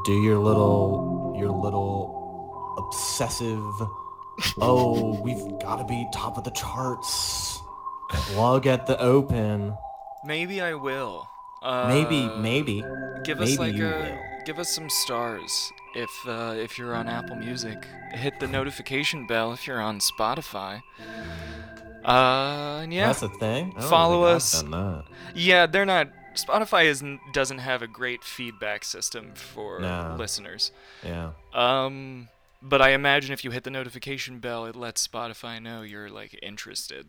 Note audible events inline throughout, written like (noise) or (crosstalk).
Wow. All right, do your little, your little obsessive. oh, we've got to be top of the charts. Plug at the open. Maybe I will. Uh, Maybe, maybe, Give us like a, will. give us some stars if uh, if you're on Apple Music. Hit the (laughs) notification bell if you're on Spotify. Uh, and yeah, That's a thing. Follow us. yeah, they're not. Spotify isn't doesn't have a great feedback system for No. listeners. Yeah. Um, but I imagine if you hit the notification bell, it lets Spotify know you're like interested.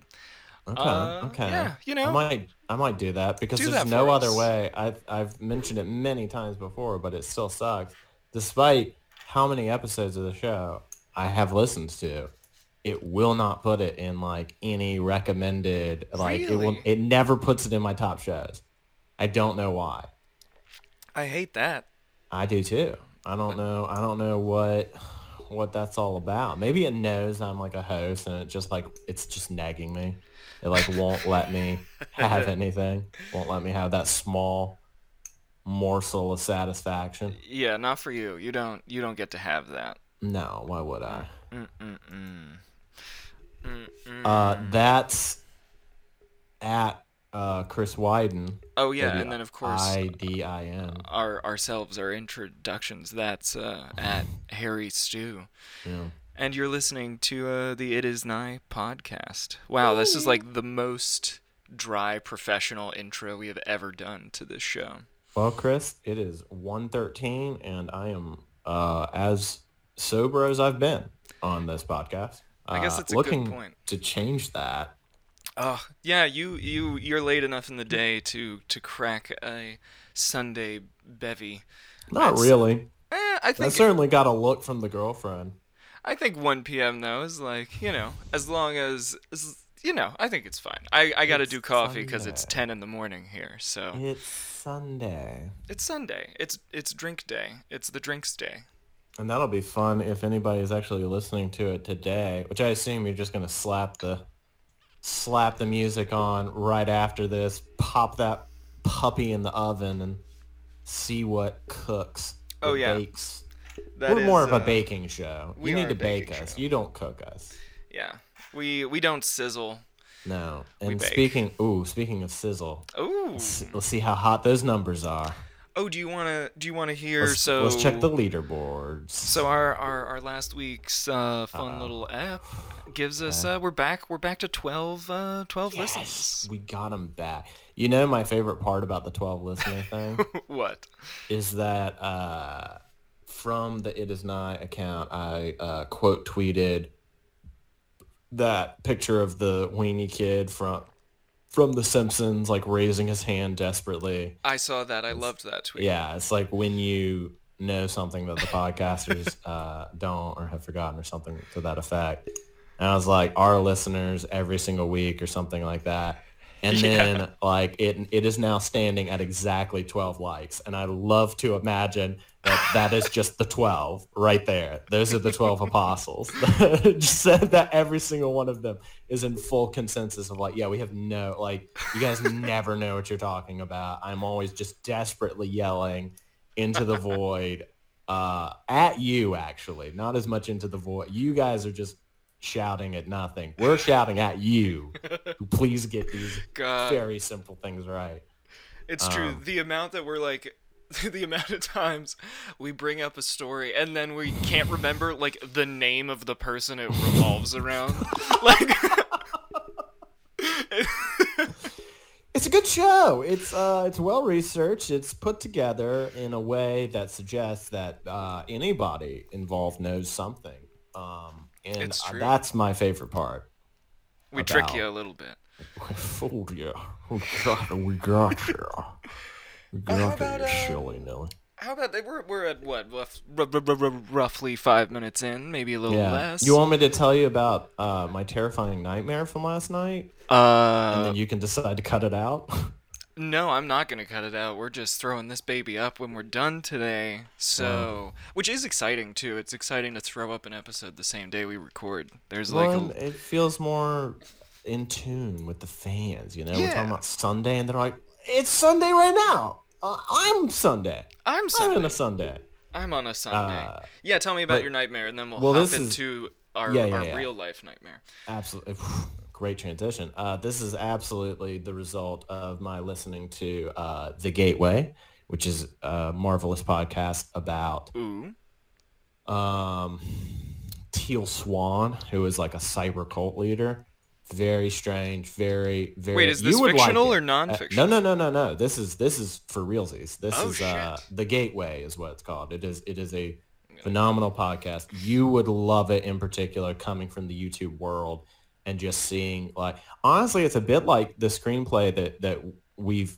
Okay. Uh, okay. yeah, you know. I might, I might do that because Do there's that no other us. way. I've, I've mentioned it many times before, but it still sucks. Despite how many episodes of the show I have listened to, it will not put it in like any recommended. Like it will. It never puts it in my top shows. I don't know why. I hate that. I do too. I don't know. I don't know what what that's all about. Maybe it knows I'm like a host and it just like it's just nagging me. It like won't let me have (laughs) anything. Won't let me have that small morsel of satisfaction. Yeah, not for you. You don't you don't get to have that. No, why would I? Mm-mm-mm. mm Uh, that's at uh, Chris Wyden. Oh yeah, and then of course I D I N. our ourselves, our introductions. That's uh, at Harry Stew. Yeah. And you're listening to uh, the It Is Nigh podcast. Wow, this is like the most dry professional intro we have ever done to this show. Well, Chris, it is 1.13 and I am uh, as sober as I've been on this podcast. I guess Uh, a good looking point. to change that. Oh, yeah, you you you're late enough in the day to to crack a Sunday bevy. Not That's- really. Eh, I I think certainly got a look from the girlfriend. I think 1 p.m. though is like you know as long as, as you know I think it's fine. I I got to It's do coffee because it's 10 in the morning here, so It's Sunday. it's Sunday. It's it's drink day. It's the drinks day. And that'll be fun if anybody is actually listening to it today, which I assume you're just going to slap the slap the music on right after this, pop that puppy in the oven and see what cooks. Oh, yeah. bakes. That We're more of a uh, baking show. we You need to bake us. show. You don't cook us. Yeah, we we don't sizzle. No. And speaking, ooh, speaking of sizzle, Ooh. s- let's see how hot those numbers are. Oh, do you wanna do you wanna hear? Let's, so let's check the leaderboards. So our our, our last week's uh, fun little app gives us uh, we're back we're back to 12 uh, 12 Yes, listens. we got them back. You know my favorite part about the 12 listener (laughs) thing what? is that uh, from the It Is Not account, I uh, quote tweeted that picture of the weenie kid from from The Simpsons, like raising his hand desperately. I saw that. I loved that tweet. Yeah, it's like when you know something that the podcasters (laughs) uh, don't or have forgotten or something to that effect. And I was like, our listeners every single week or something like that. And (laughs) then like it it is now standing at exactly 12 likes. And I love to imagine that that is just the 12 right there. Those are the 12 apostles. (laughs) just said that every single one of them is in full consensus of like, yeah, we have no, like, you guys never know what you're talking about. I'm always just desperately yelling into the void uh, at you, actually, not as much into the void. You guys are just shouting at nothing. We're shouting at you. Please get these God. very simple things right. It's true. Um, The amount that we're like (laughs) the amount of times we bring up a story and then we can't remember like the name of the person it revolves around. (laughs) like It's a good show. It's uh, it's well researched. It's put together in a way that suggests that uh, anybody involved knows something. Um, and that's my favorite part. we trick you a little bit. I fooled you. We got. We got you. We how got about, you, uh, silly Nelly. How about that? We're, we're at what? Rough, r- r- r- roughly five minutes in, maybe a little Yeah. less. You want me to tell you about uh, my terrifying nightmare from last night, and uh, then you can decide to cut it out? (laughs) no, I'm not gonna cut it out. We're just throwing this baby up when we're done today. So, which is exciting too. It's exciting to throw up an episode the same day we record. There's like a, it feels more in tune with the fans. You know, we're talking about Sunday, and they're like, "It's Sunday right now." Uh, I'm Sunday. I'm I'm Sunday. in a Sunday. I'm on a Sunday. Uh, yeah, tell me about but- your nightmare, and then we'll, well, hop this is- our, Yeah, yeah, our yeah. real life nightmare. Absolutely. (sighs) Great transition. Uh, this is absolutely the result of my listening to uh, The Gateway, which is a marvelous podcast about Ooh. um, Teal Swan, who is like a cyber cult leader. Very strange. Very, very. Wait, is you this like fictional it. or Uh, non-fictional? no, no, no, no, no. This is this is for realsies. This Oh, is uh, the Gateway, is what it's called. It is it is a phenomenal podcast. You would love it in particular, coming from the YouTube world and just seeing like honestly, it's a bit like the screenplay that that we've.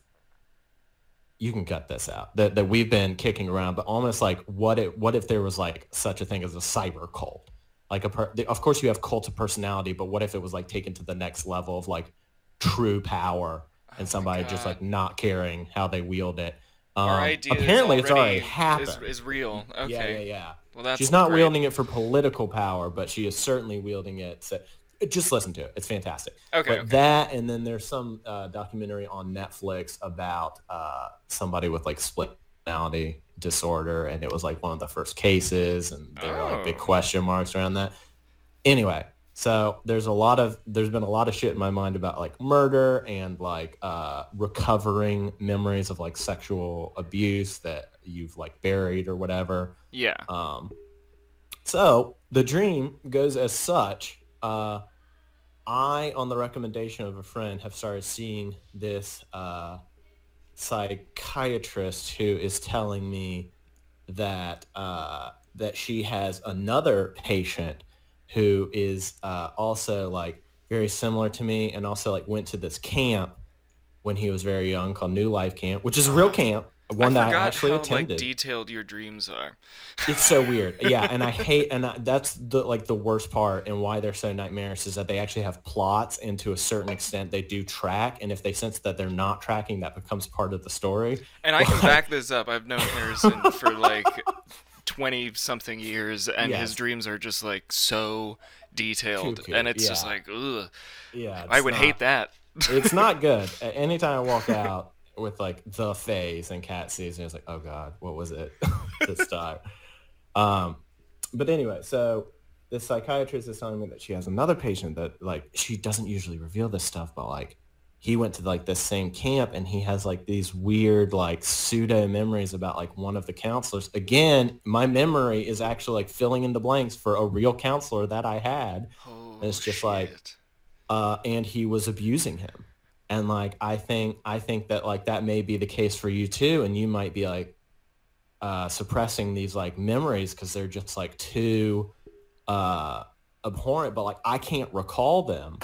You can cut this out that that we've been kicking around, but almost like what if what if there was like such a thing as a cyber cult? Like a per, of course you have cult of personality, but what if it was like taken to the next level of like true power and somebody just like not caring how they wield it. Um, Our idea apparently, is it's already Is, happened. is real. Okay. Yeah, yeah, yeah. Well, that's She's not great. wielding it for political power, but she is certainly wielding it. So, just listen to it; it's fantastic. Okay, But okay. that, and then there's some uh, documentary on Netflix about uh, somebody with like split personality disorder, and it was like one of the first cases, and there were like big Oh. question marks around that. Anyway, so there's a lot of there's been a lot of shit in my mind about like murder and like uh, recovering memories of like sexual abuse that you've like buried or whatever. Yeah. Um, so the dream goes as such. Uh, I, on the recommendation of a friend, have started seeing this uh, psychiatrist who is telling me that uh, that she has another patient who is uh, also like very similar to me and also like went to this camp when he was very young called New Life Camp, which is a real camp, one I that I actually how attended. like detailed your dreams are. It's so (laughs) weird. Yeah, and I hate and I, that's the like the worst part and why they're so nightmarish is that they actually have plots and to a certain extent they do track and if they sense that they're not tracking that becomes part of the story. And I can Like- back this up. I've known Harrison for like 20 something years and his dreams are just like so detailed Cuckoo, and it's just like ugh. Yeah. I would not- hate that. it's not (laughs) good. Anytime I walk out with like the phase and cat season, it's like, oh god, what was it (laughs) this time? (laughs) Um, but anyway, so the psychiatrist is telling me that she has another patient that like she doesn't usually reveal this stuff, but like he went to like this same camp and he has like these weird like pseudo memories about like one of the counselors. Again, my memory is actually like filling in the blanks for a real counselor that I had Oh, it's just like- uh, and he was abusing him. And like I think I think that like that may be the case for you too, and you might be like uh, suppressing these like memories because they're just like too uh, abhorrent. But like I can't recall them.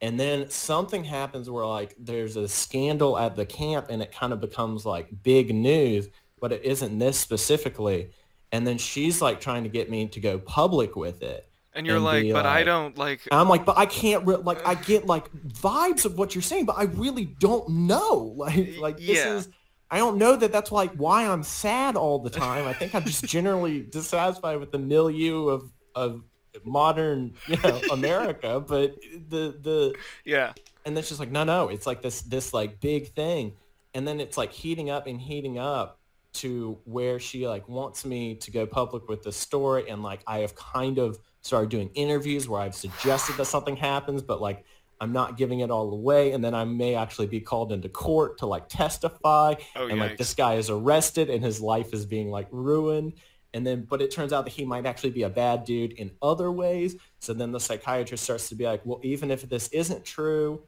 And then something happens where like there's a scandal at the camp, and it kind of becomes like big news, but it isn't this specifically. And then she's like trying to get me to go public with it. And you're and like, be but I uh, don't like I'm like, but I can't re- like I get like vibes of what you're saying, but I really don't know. (laughs) Like like this Yeah. is I don't know that that's like why I'm sad all the time. I think I'm just (laughs) generally dissatisfied with the milieu of of modern, you know, (laughs) America, but the the yeah. and it's just like no no it's like this this like big thing and then it's like heating up and heating up to where she like wants me to go public with the story and like i have kind of started doing interviews where i've suggested that something happens but like i'm not giving it all away and then i may actually be called into court to like testify Oh, and like this guy is arrested and his life is being like ruined. And then but it turns out that he might actually be a bad dude in other ways. So then the psychiatrist starts to be like well even if this isn't true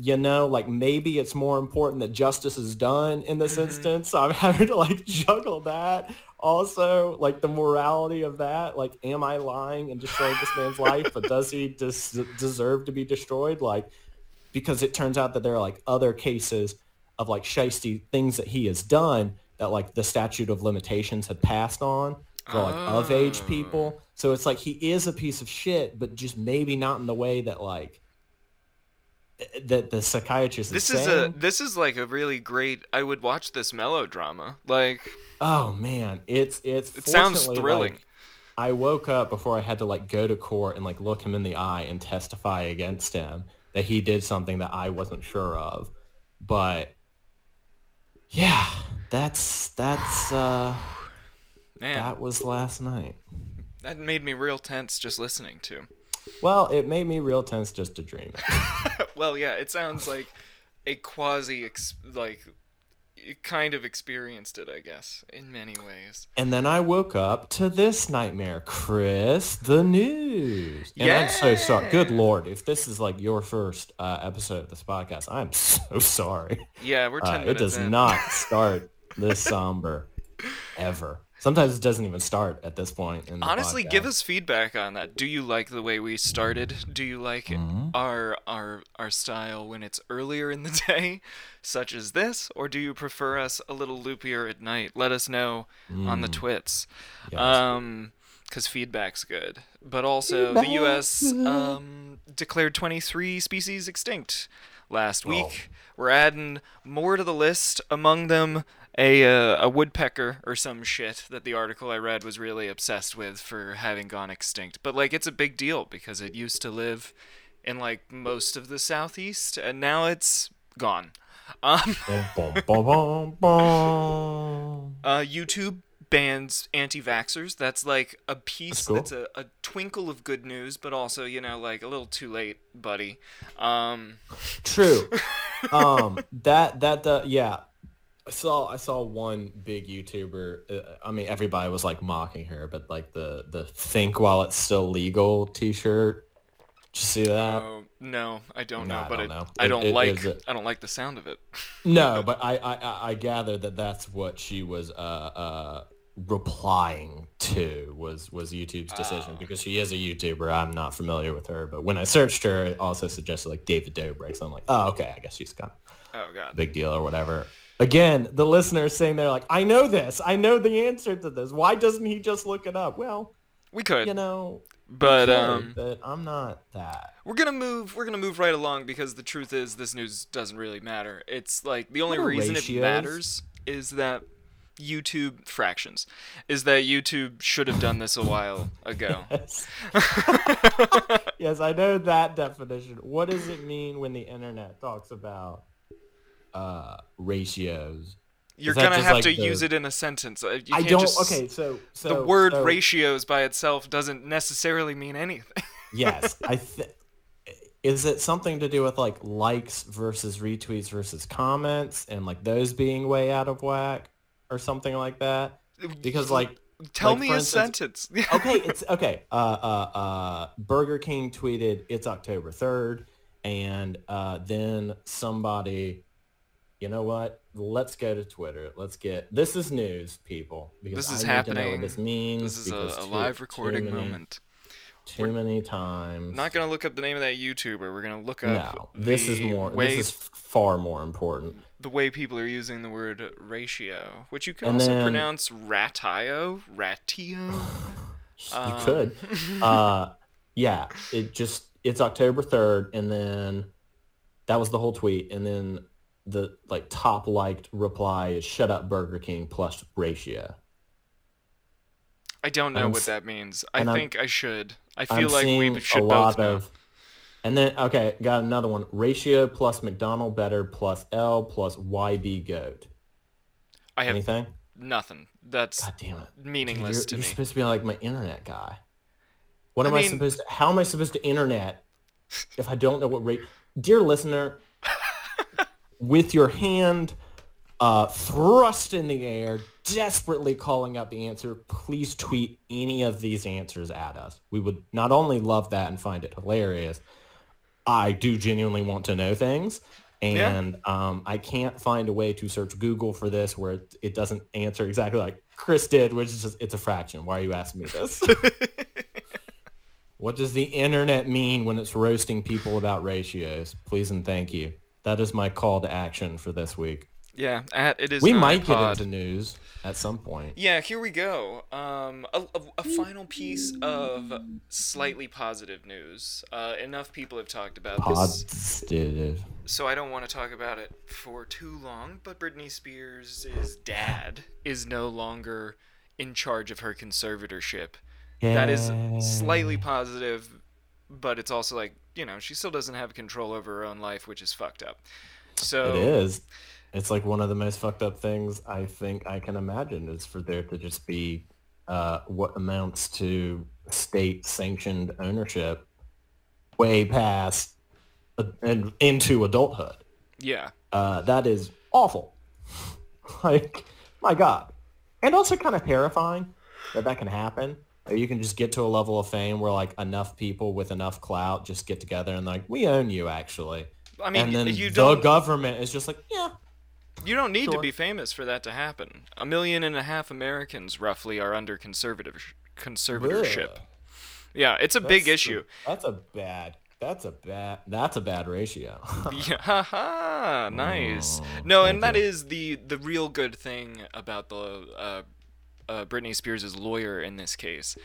you know like maybe it's more important that justice is done in this Mhm. instance (laughs) so i'm having to like juggle that also like the morality of that like am i lying and destroying this man's (laughs) life but does he des- deserve to be destroyed like because it turns out that there are like other cases of like shisty things that he has done that like the statute of limitations had passed on for like of age Oh. people. So it's like he is a piece of shit, but just maybe not in the way that like that the psychiatrist This is is saying. a this is like a really great I would watch this melodrama. Like Oh man, it's it's it sounds thrilling. like, I woke up before I had to like go to court and like look him in the eye and testify against him that he did something that I wasn't sure of. But Yeah, that's that's uh Man, that was last night. that made me real tense just listening to. Well, it made me real tense just to dream. (laughs) well, yeah, it sounds like a quasi ex- like kind of experienced it, I guess, in many ways. And then I woke up to this nightmare, Chris, the news. And I'm so sorry. Good lord, if this is like your first uh, episode of this podcast, I'm (laughs) so sorry. Yeah, we're 10 Uh, it does in. not (laughs) start this somber ever. Sometimes it doesn't even start at this point. In the Honestly, give us feedback on that. Do you like the way we started? Do you like Mm-hmm. our our our style when it's earlier in the (laughs) day, such as this, or do you prefer us a little loopier at night? Let us know on the twits. Mm. Yes. Um, because feedback's good. But also, the U.S. um declared 23 species extinct last Oh. week. We're adding more to the list. Among them, a uh, a woodpecker or some shit that the article I read was really obsessed with for having gone extinct. But like, it's a big deal because it used to live in like most of the southeast, and now it's gone. Um, (laughs) uh, YouTube bans anti-vaxxers. That's like a piece That's cool. that's, a, a twinkle of good news, but also you know like a little too late, buddy. Um, True. (laughs) um, that that uh, yeah. I saw I saw one big YouTuber. Uh, I mean, everybody was like mocking her, but like the the think while it's still legal T-shirt. Did you see that? oh no, I don't No, know, I but don't it, know. I It- don't it like a- I don't like the sound of it. No, (laughs) but I I I- I gather that that's what she was uh uh replying to was was YouTube's decision Oh. because she is a YouTuber. I'm not familiar with her, but when I searched her, it also suggested like David Dobrik. So I'm like, oh okay, I guess she's kind of Oh god. big deal or whatever. Again, the listeners saying they're like, I know this. I know the answer to this. Why doesn't he just look it up? Well, We could, you know, but um, but I'm not that. we're gonna move. We're gonna move right along because the truth is, this news doesn't really matter. It's like the only reason ratios? it matters is that YouTube fractions is that YouTube should have done this a while ago. (laughs) Yes. (laughs) yes, I know that definition. What does it mean when the internet talks about uh, ratios? You're gonna have like to the- use it in a sentence. Uh, You I don't. just- okay, so so the word so, ratios by itself doesn't necessarily mean anything. (laughs) Yes, I think. Is it something to do with like likes versus retweets versus comments and like those being way out of whack or something like that? Because like Tell like, me a instance- sentence. (laughs) okay, it's okay. Uh, uh, uh, Burger King tweeted it's October third, and uh, then somebody, you know what? Let's go to Twitter. Let's get this is news, people. Because This is I need to know happening. this means. this is a, a too- live too recording many- moment. Too many times. Not gonna look up the name of that YouTuber. We're gonna look up no, this is more. way This is far more important. the way people are using the word ratio, which you can And also then- pronounce ratio, ratio. (sighs) (sighs) You Um, could. (laughs) uh, yeah, it just it's October third, and then that was the whole tweet, and then the like top liked reply is "Shut up, Burger King" plus ratio. I don't know I'm what that means. I and I'm- think I should. I I'm feel like we should a both lot know. of, and then okay, got another one: ratio plus McDonald better plus L plus YB goat. I have Anything? nothing. That's God damn it! Dude, meaningless you're, to you're me. supposed to be like my internet guy. What am I I, supposed to? How am I supposed to internet if I don't know what rate? Dear listener, with your hand uh, thrust in the air, desperately calling out the answer, please tweet any of these answers at us. We would not only love that and find it hilarious, I do genuinely want to know things. And um, I can't find a way to search Google for this where it, it doesn't answer exactly like Chris did, which is just, it's a fraction. Why are you asking me this? (laughs) what does the internet mean when it's roasting people about ratios? Please and thank you. That is my call to action for this week. yeah, at it is. We might get into news at some point. Yeah, here we go. Um, a, a, a final piece of slightly positive news. Uh, enough people have talked about this, Positive. so I don't want to talk about it for too long. But Britney Spears' dad is no longer in charge of her conservatorship. That is slightly positive, but it's also like you know she still doesn't have control over her own life, which is fucked up. So It is. It's like one of the most fucked up things I think I can imagine is for there to just be uh, what amounts to state sanctioned ownership way past uh, and into adulthood. Yeah. Uh, that is awful. (laughs) like, my God. And also kind of terrifying that that can happen. That you can just get to a level of fame where like enough people with enough clout just get together and like, we own you actually. I mean, and then you the government is just like, yeah, you don't need to be famous for that to happen. A million and a half Americans roughly are under conservative conservatorship. Ugh. Yeah, it's a big That's a- issue. That's a bad. That's a bad. That's a bad ratio. (laughs) Yeah, haha, nice. Oh, No, and that you. is the the real good thing about the uh, uh, Britney Spears' lawyer in this case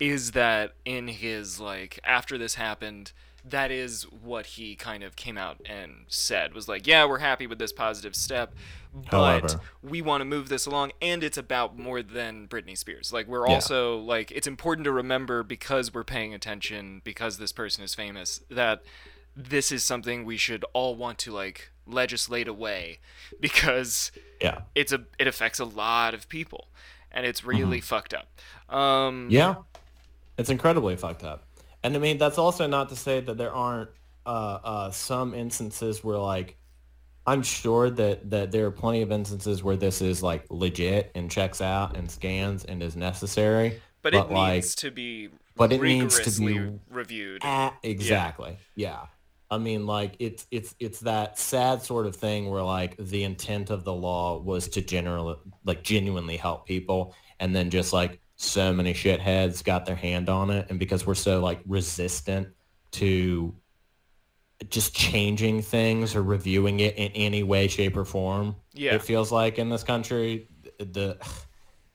is that in his like after this happened, that is what he kind of came out and said was like, yeah, we're happy with this positive step, but However. we want to move this along, and it's about more than Britney Spears. Like we're Yeah. also like it's important to remember because we're paying attention because this person is famous that this is something we should all want to like legislate away (laughs) because yeah. it's a it affects a lot of people and it's really fucked up. Um Mm-hmm. Yeah. It's incredibly fucked up. And I mean, that's also not to say that there aren't uh, uh, some instances where like I'm sure that that there are plenty of instances where this is like legit and checks out and scans and is necessary. but it like needs to be but it needs to be- reviewed. Ah, exactly. Yeah. I mean, like it's it's it's that sad sort of thing where like the intent of the law was to generally like genuinely help people, and then just like so many shitheads got their hand on it, and because we're so like resistant to just changing things or reviewing it in any way, shape, or form, Yeah. it feels like in this country the.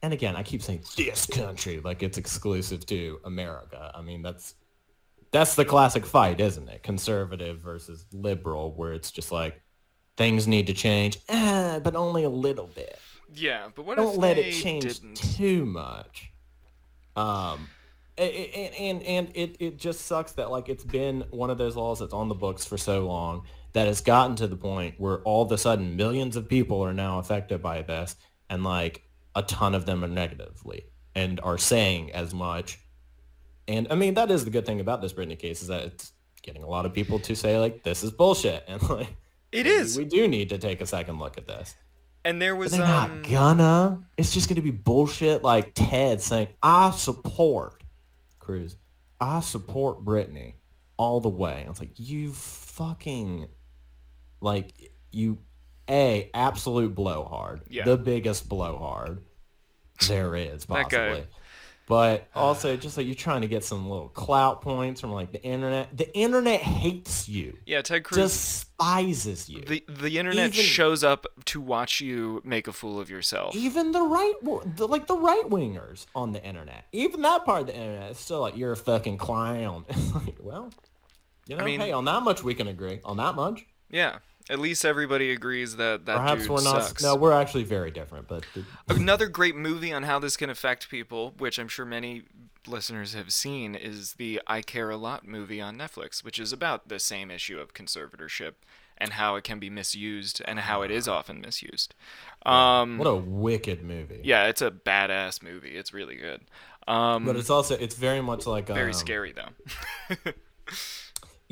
And again, I keep saying this country like it's exclusive to America. I mean, that's that's the classic fight, isn't it? Conservative versus liberal, where it's just like things need to change, eh, but only a little bit. yeah, but what Don't if let it change didn't? too much. Um, and and and it it just sucks that like it's been one of those laws that's on the books for so long that has gotten to the point where all of a sudden millions of people are now affected by this, and like a ton of them are negatively and are saying as much. And I mean that is the good thing about this Britney case is that it's getting a lot of people to say like this is bullshit (laughs) and like it is. we do need to take a second look at this. And there But was they're um not gonna. It's just gonna be bullshit like Ted saying, I support Cruz. I support Britney all the way. I was like, you fucking like you a absolute blowhard. Yeah. The biggest blowhard there is possibly. But (sighs) also just like you're trying to get some little clout points from like the internet. The internet hates you. yeah, Ted Cruz Despises you. the the internet even- shows up to watch you make a fool of yourself. even the right the, like the right wingers on the internet even that part of the internet is still like you're a fucking clown It's (laughs) like, well you know I mean, hey on that much we can agree on that much Yeah. At least everybody agrees that that perhaps dude we're not sucks. no we're actually very different but Another great movie on how this can affect people, which I'm sure many listeners have seen, is the I Care a Lot movie on Netflix, which is about the same issue of conservatorship and how it can be misused and how it is often misused. Um, what a wicked movie yeah, it's a badass movie. It's really good. Um, but it's also it's very much like very um, scary though. (laughs)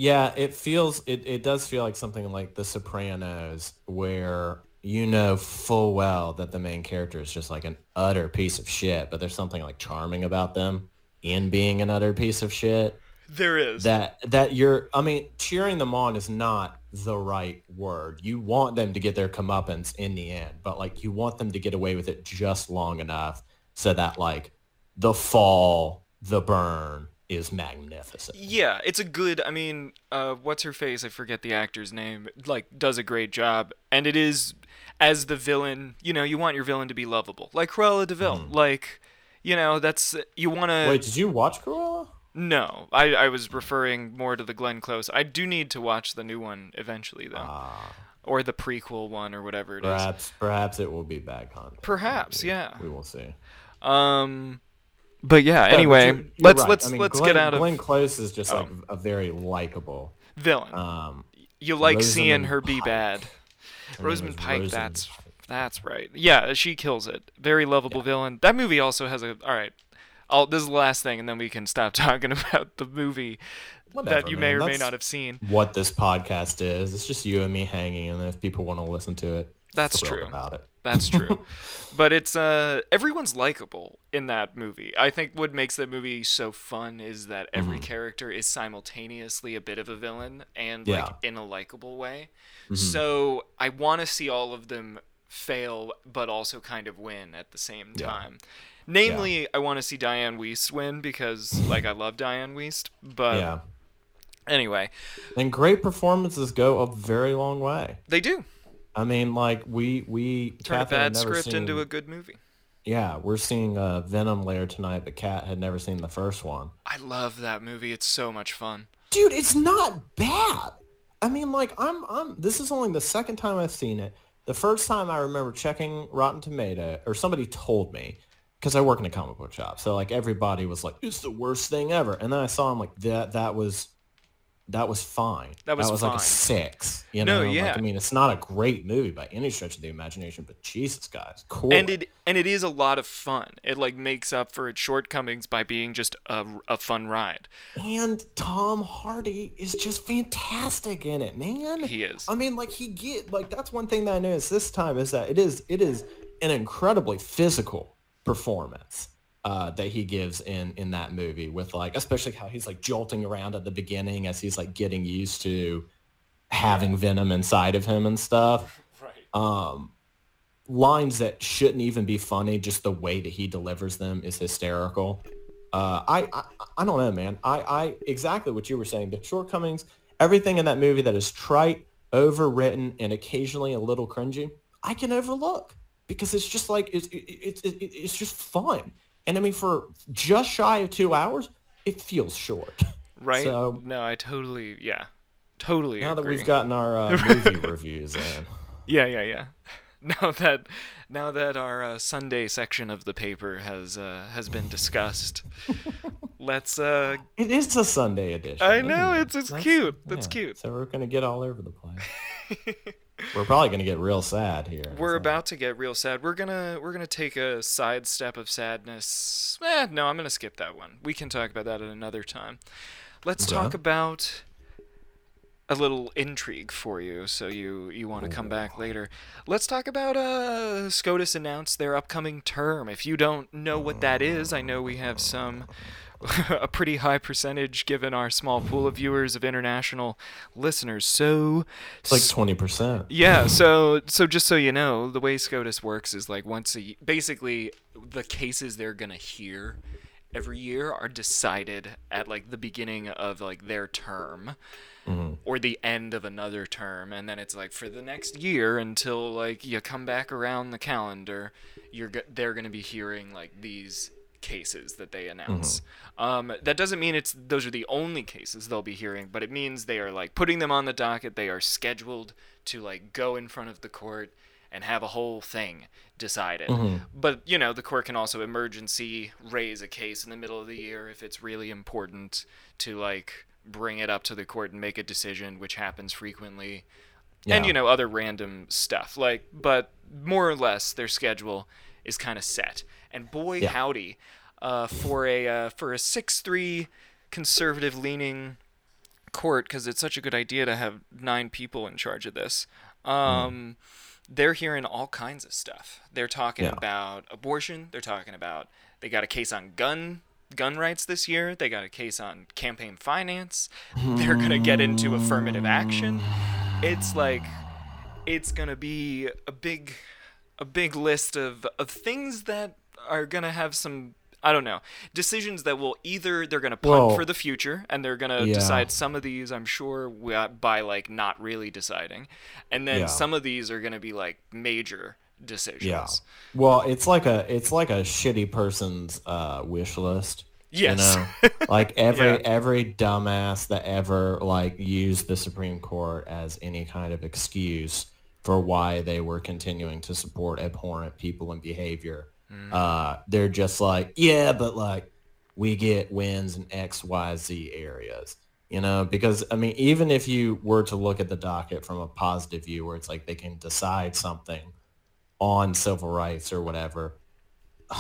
Yeah, it feels it, it does feel like something like The Sopranos where you know full well that the main character is just like an utter piece of shit, but there's something like charming about them in being an utter piece of shit. there is. That that you're I mean, cheering them on is not the right word. You want them to get their comeuppance in the end, but like you want them to get away with it just long enough so that like the fall, the burn is magnificent. Yeah, it's a good. I mean, uh, what's her face? I forget the actor's name. Like, does a great job, and it is as the villain. You know, you want your villain to be lovable, like Cruella de Vil. Like, you know, that's you want to. Wait, did you watch Cruella? No, I I was referring more to the Glenn Close. I do need to watch the new one eventually, though, Ah. or the prequel one, or whatever it is. Perhaps, perhaps it will be bad content. Perhaps, yeah. We will see. Um, but yeah. Yeah, but Anyway, you're- you're let's right. let's I mean, let's Glenn, get out of Glenn Close is just like Oh. a very likable. villain. Um, you like Rosamund seeing her be Pike. bad. Her Rosamund Pike. Rosamund That's that's right. Yeah, she kills it. Very lovable villain. That movie also has a. All right. I'll, this is the last thing, and then we can stop (laughs) talking about the movie Whatever, that you man. may or may not have seen. what this podcast is. It's just you and me hanging, and if people want to listen to it, That's true. About it. That's true. (laughs) but it's uh everyone's likable in that movie. I think what makes that movie so fun is that every Mm-hmm. character is simultaneously a bit of a villain and Yeah. Mm-hmm. like in a likable way. So I want to see all of them fail but also kind of win at the same Yeah. time. Namely, I want to see Dianne Wiest win because like I love Dianne Wiest, but yeah, anyway, and great performances go a very long way. they do. I mean, like we we Turn Catherine a bad script into a good movie. Yeah, we're seeing uh, Venom later tonight, but Kat had never seen the first one. I love that movie. It's so much fun. Dude, it's not bad. I mean, like I'm I'm this is only the second time I've seen it. The first time I remember checking Rotten Tomato, or somebody told me, because I work in a comic book shop, so like everybody was like, "It's the worst thing ever," and then I saw him like that. That was that was fine. That was that was like a six. You No, know, Like, yeah. I mean, it's not a great movie by any stretch of the imagination, but Jesus, guys, cool. and it and it is a lot of fun. It like makes up for its shortcomings by being just a, a fun ride. And Tom Hardy is just fantastic in it, man. He is. I mean, like he get like that's one thing that I noticed this time is that it is it is an incredibly physical performance uh, that he gives in in that movie with like especially how he's like jolting around at the beginning as he's like getting used to having venom inside of him and stuff. (laughs) Right. Lines that shouldn't even be funny, just the way that he delivers them is hysterical. Uh, I, I I don't know, man. I, I exactly what you were saying. The shortcomings, everything in that movie that is trite, overwritten, and occasionally a little cringy, I can overlook because it's just like it's it, it, it, it's just fun. And I mean, for just shy of two hours, it feels short. Right. So no, I totally yeah, totally. now that we've gotten our uh, (laughs) movie reviews in, yeah, yeah, yeah. (laughs) Now that now that our uh, Sunday section of the paper has uh, has been discussed, (laughs) let's. uh it is a Sunday edition. I know it? it's it's That's- cute. That's yeah, cute. So we're gonna get all over the place. We're probably gonna get real sad here. We're so- about to get real sad. We're gonna we're gonna take a sidestep of sadness. Eh, no, I'm gonna skip that one. We can talk about that at another time. Let's Okay. talk about a little intrigue for you, so you you want to come back later. Let's talk about uh SCOTUS announced their upcoming term. If you don't know what that is, I know we have some (laughs) a pretty high percentage given our small pool of viewers of international listeners. So It's like twenty percent. yeah, so so just so you know, the way SCOTUS works is like once a basically the cases they're gonna hear every year are decided at like the beginning of like their term mm-hmm. or the end of another term and then it's like for the next year until like you come back around the calendar you're they're going to be hearing like these cases that they announce um, that doesn't mean it's those are the only cases they'll be hearing but it means they are like putting them on the docket they are scheduled to like go in front of the court and have a whole thing decided. But you know, the court can also emergency raise a case in the middle of the year if it's really important to like bring it up to the court and make a decision, which happens frequently. And you know, other random stuff. Like but more or less their schedule is kind of set. And boy Yeah. howdy, uh, for a uh, for a 6-3 conservative leaning court because it's such a good idea to have nine people in charge of this. Um, They're hearing all kinds of stuff. They're talking Yeah. about abortion. They're talking about they got a case on gun gun rights this year. They got a case on campaign finance. They're gonna get into affirmative action. It's like it's gonna be a big a big list of, of things that are gonna have some I don't know decisions that will either they're gonna punt Well, for the future and they're gonna yeah. decide some of these I'm sure by like not really deciding, and then Yeah. some of these are gonna be like major decisions. Yeah. Well, it's like a it's like a shitty person's uh, wish list. Yes. You know? (laughs) like every Yeah. every dumbass that ever like used the Supreme Court as any kind of excuse for why they were continuing to support abhorrent people and behavior. Mm. Uh, they're just like, yeah, but like we get wins in X, Y, Z areas. You know, because I mean, even if you were to look at the docket from a positive view, where it's like they can decide something on civil rights or whatever. (sighs)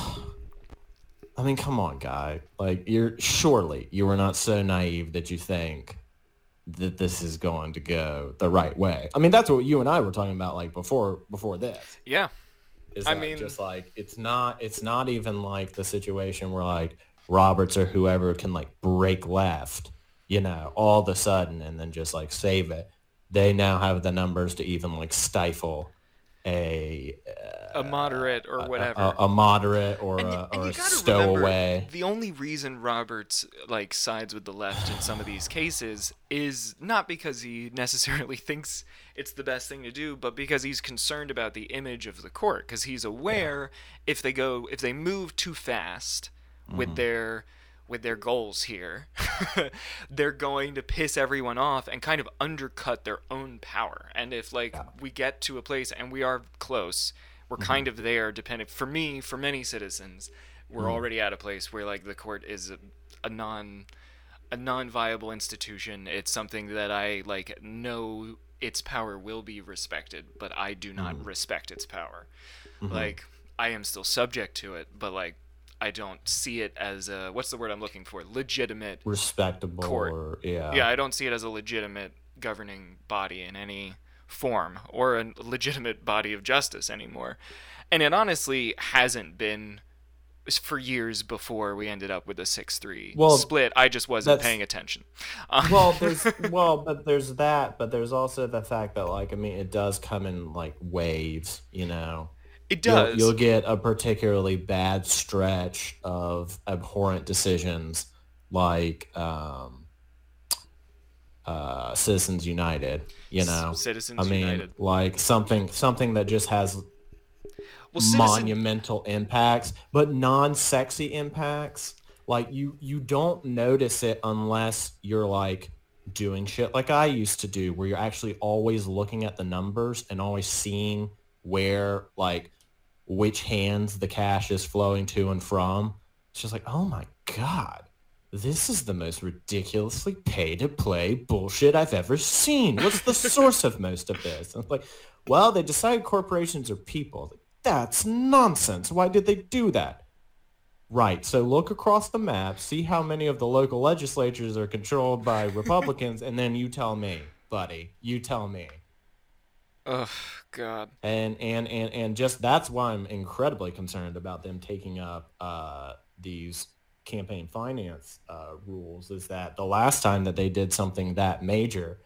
I mean, come on, guy. Like, you're surely you are not so naive that you think that this is going to go the right way. I mean, that's what you and I were talking about, like before before this. Yeah. Is I mean- just like it's not it's not even like the situation where like Roberts or whoever can like break left, you know, all of a sudden and then just like save it. They now have the numbers to even like stifle a A moderate or whatever. a, a moderate or And a, y- and or you a stowaway. remember, the only reason Roberts like sides with the left in some of these cases is not because he necessarily (laughs) thinks it's the best thing to do, but because he's concerned about the image of the court. Because he's aware if they go, if they move too fast Mm-hmm. with their with their goals here, (laughs) they're going to piss everyone off and kind of undercut their own power. And if like we get to a place and we are close, we're Mm-hmm. kind of there dependent for me, for many citizens, we're Mm-hmm. already at a place where like the court is a, a non a non-viable institution. It's something that I like know its power will be respected, but I do not Mm-hmm. respect its power. Like I am still subject to it, but like I don't see it as a what's the word I'm looking for? Legitimate. respectable court. or yeah. Yeah, I don't see it as a legitimate governing body in any form or a legitimate body of justice anymore. And it honestly hasn't been for years before we ended up with a 6-3 Well, split. I just wasn't paying attention. (laughs) Well, there's well, but there's that, but there's also the fact that like I mean, it does come in like waves, you know. it You'll- does. You'll, get a particularly bad stretch of abhorrent decisions like um, uh, Citizens United. You know, Citizens I mean, United. like something something that just has well, Citizen- monumental impacts, but non-sexy impacts. Like you, you don't notice it unless you're like doing shit like I used to do, where you're actually always looking at the numbers and always seeing where like which hands the cash is flowing to and from. It's just like, oh my god, this is the most ridiculously pay-to-play bullshit I've ever seen. What's the source of most of this? And it's like, well, they decided corporations are people. That's nonsense. Why did they do that? Right. So look across the map, see how many of the local legislatures are controlled by (laughs) Republicans, and then you tell me, buddy. You tell me. Ugh, God. And and and and just that's why I'm incredibly concerned about them taking up uh, these campaign finance uh, rules. Is that the last time that they did something that major,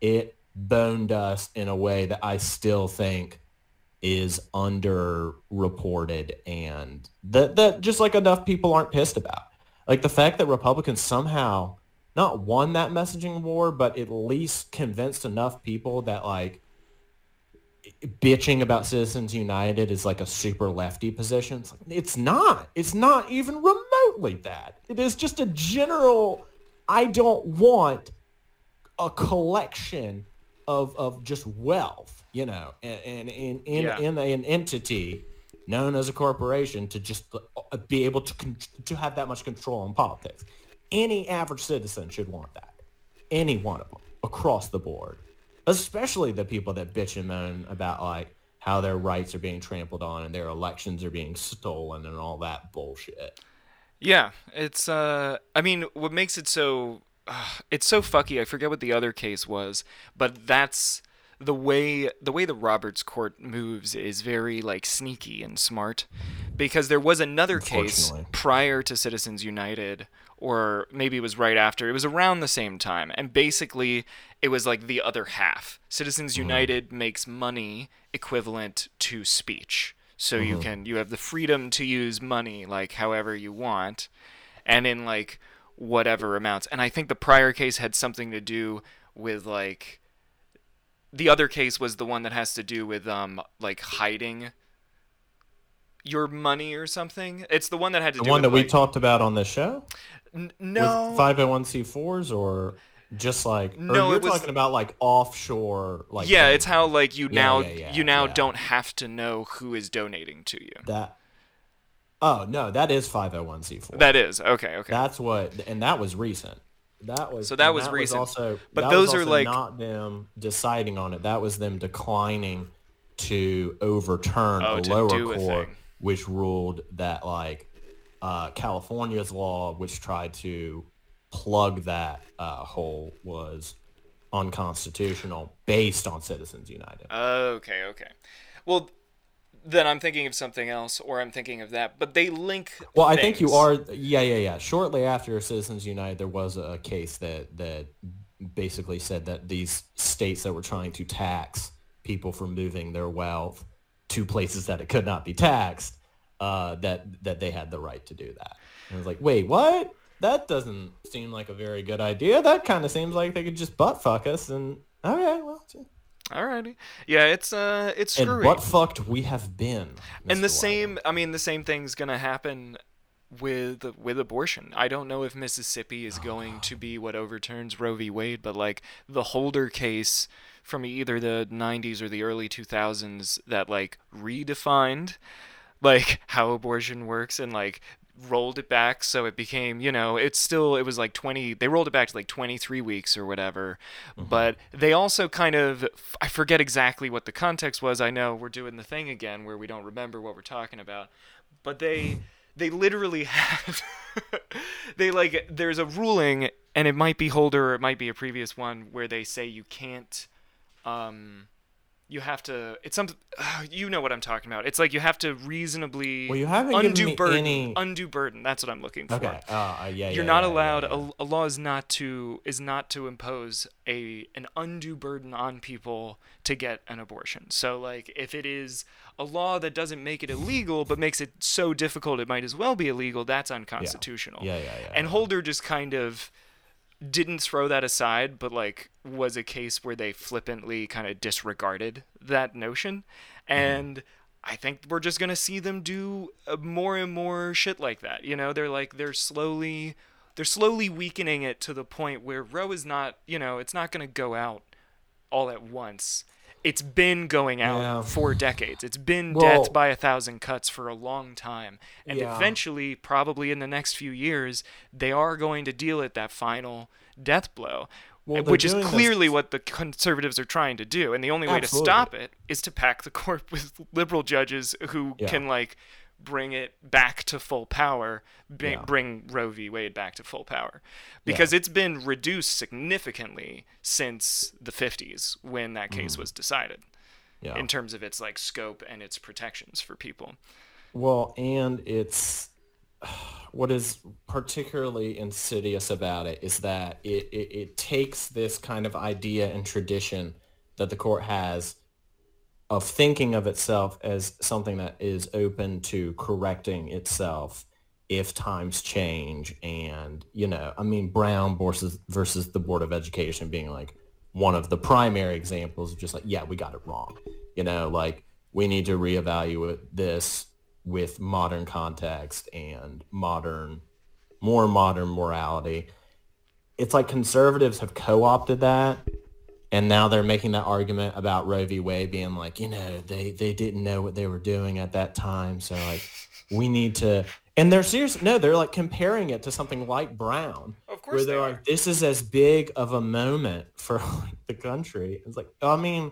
it boned us in a way that I still think is underreported and that that just like enough people aren't pissed about. Like the fact that Republicans somehow not won that messaging war, but at least convinced enough people that like bitching about Citizens United is like a super lefty position. It's, like, it's not. It's not even remotely that. It is just a general. I don't want a collection of of just wealth, you know, and in in in, Yeah. in an entity known as a corporation to just uh, be able to con- to have that much control in politics. Any average citizen should want that. Any one of them across the board especially the people that bitch and moan about like how their rights are being trampled on and their elections are being stolen and all that bullshit. Yeah, it's uh I mean, what makes it so uh, (sighs) it's so fucky. I forget what the other case was, but that's the way the way the Roberts court moves is very like sneaky and smart because there was another case prior to Citizens United or maybe it was right after. It was around the same time and basically it was like the other half. Citizens United makes money equivalent to speech. So you can you have the freedom to use money like however you want and in like whatever amounts. And I think the prior case had something to do with like the other case was the one that has to do with um like hiding your money or something. It's the one that had to The do one that we like- talked about on this show N- no. with 501c4s or just like or No, you're was- talking about like offshore like yeah, it's how like you Yeah, now yeah, yeah, you now don't have to know who is donating to you. that Oh, no, that is 501c4. That is okay. Okay. That's what and that was recent. That was So that was recent. also, But those was are, like- not them deciding on it. That was them declining to overturn Oh, a to lower do a court, which ruled that like uh, California's law, which tried to plug that uh, hole, was unconstitutional based on Citizens United. Okay, okay. Well, then I'm thinking of something else, or I'm thinking of that. But they link. Well, I think you are. Yeah, yeah, yeah. Shortly after Citizens United, there was a case that that basically said that these states that were trying to tax people for moving their wealth to places that it could not be taxed, uh, that that they had the right to do that. And I was like, wait, what? That doesn't seem like a very good idea. That kind of seems like they could just butt fuck us. And okay, well, gee. Alrighty. Yeah, it's uh, it's screwy. and butt fucked we have been. and the same i mean the same thing's gonna happen with with abortion i don't know if mississippi is going to be what overturns roe v wade but like the holder case from either the 90s or the early 2000s that like redefined like (laughs) how abortion works and like rolled it back so it became you know it's still it was like 20 they rolled it back to like 23 weeks or whatever. But they also kind of i forget exactly what the context was. I know we're doing the thing again where we don't remember what we're talking about. But they (sighs) they literally have (laughs) they like there's a ruling and it might be holder or it might be a previous one where they say you can't um you have to it's some (sighs) you know what i'm talking about. It's like you have to reasonably Well, you haven't undue burden any- undue burden. That's what i'm looking for. Okay. Uh, uh, yeah, you're yeah, not yeah, allowed yeah. A, a law is not to is not to impose a an undue burden on people to get an abortion. So like if it is a law that doesn't make it illegal but makes it so difficult it might as well be illegal that's unconstitutional. Yeah, yeah, yeah, and holder just kind of didn't throw that aside but like was a case where they flippantly kind of disregarded that notion Mm-hmm. and I think we're just gonna see them do uh, more and more shit like that. You know, they're like they're slowly, they're slowly weakening it to the point where Roe is not, you know, it's not gonna go out all at once. It's been going out Yeah. for decades. It's been Well- death by a thousand cuts for a long time, and Yeah. eventually, probably in the next few years, they are going to deal at that final death blow. Well, which is doing this- clearly what the conservatives are trying to do, and the only way Absolutely. to stop it is to pack the (laughs) court with liberal judges who Yeah. can like bring it back to full power, b- Yeah. bring Roe v. Wade back to full power, because it's been reduced significantly since the 50s when that case was decided, Mm. Yeah. in terms of its like scope and its protections for people. Well, and it's (sighs) what is particularly insidious about it is that it, it, it takes this kind of idea and tradition that the court has of thinking of itself as something that is open to correcting itself if times change and you know i mean brown versus versus the board of education being like one of the primary examples of just like yeah we got it wrong. You know like we need to reevaluate this with modern context and modern more modern morality. It's like conservatives have co-opted that and now they're making that argument about Roe v. Wade being like, you know, they, they didn't know what they were doing at that time. So like, we need to, and they're serious. No, they're like comparing it to something like Brown. Of course where they're like, this is as big of a moment for like, the country. It's like, I mean,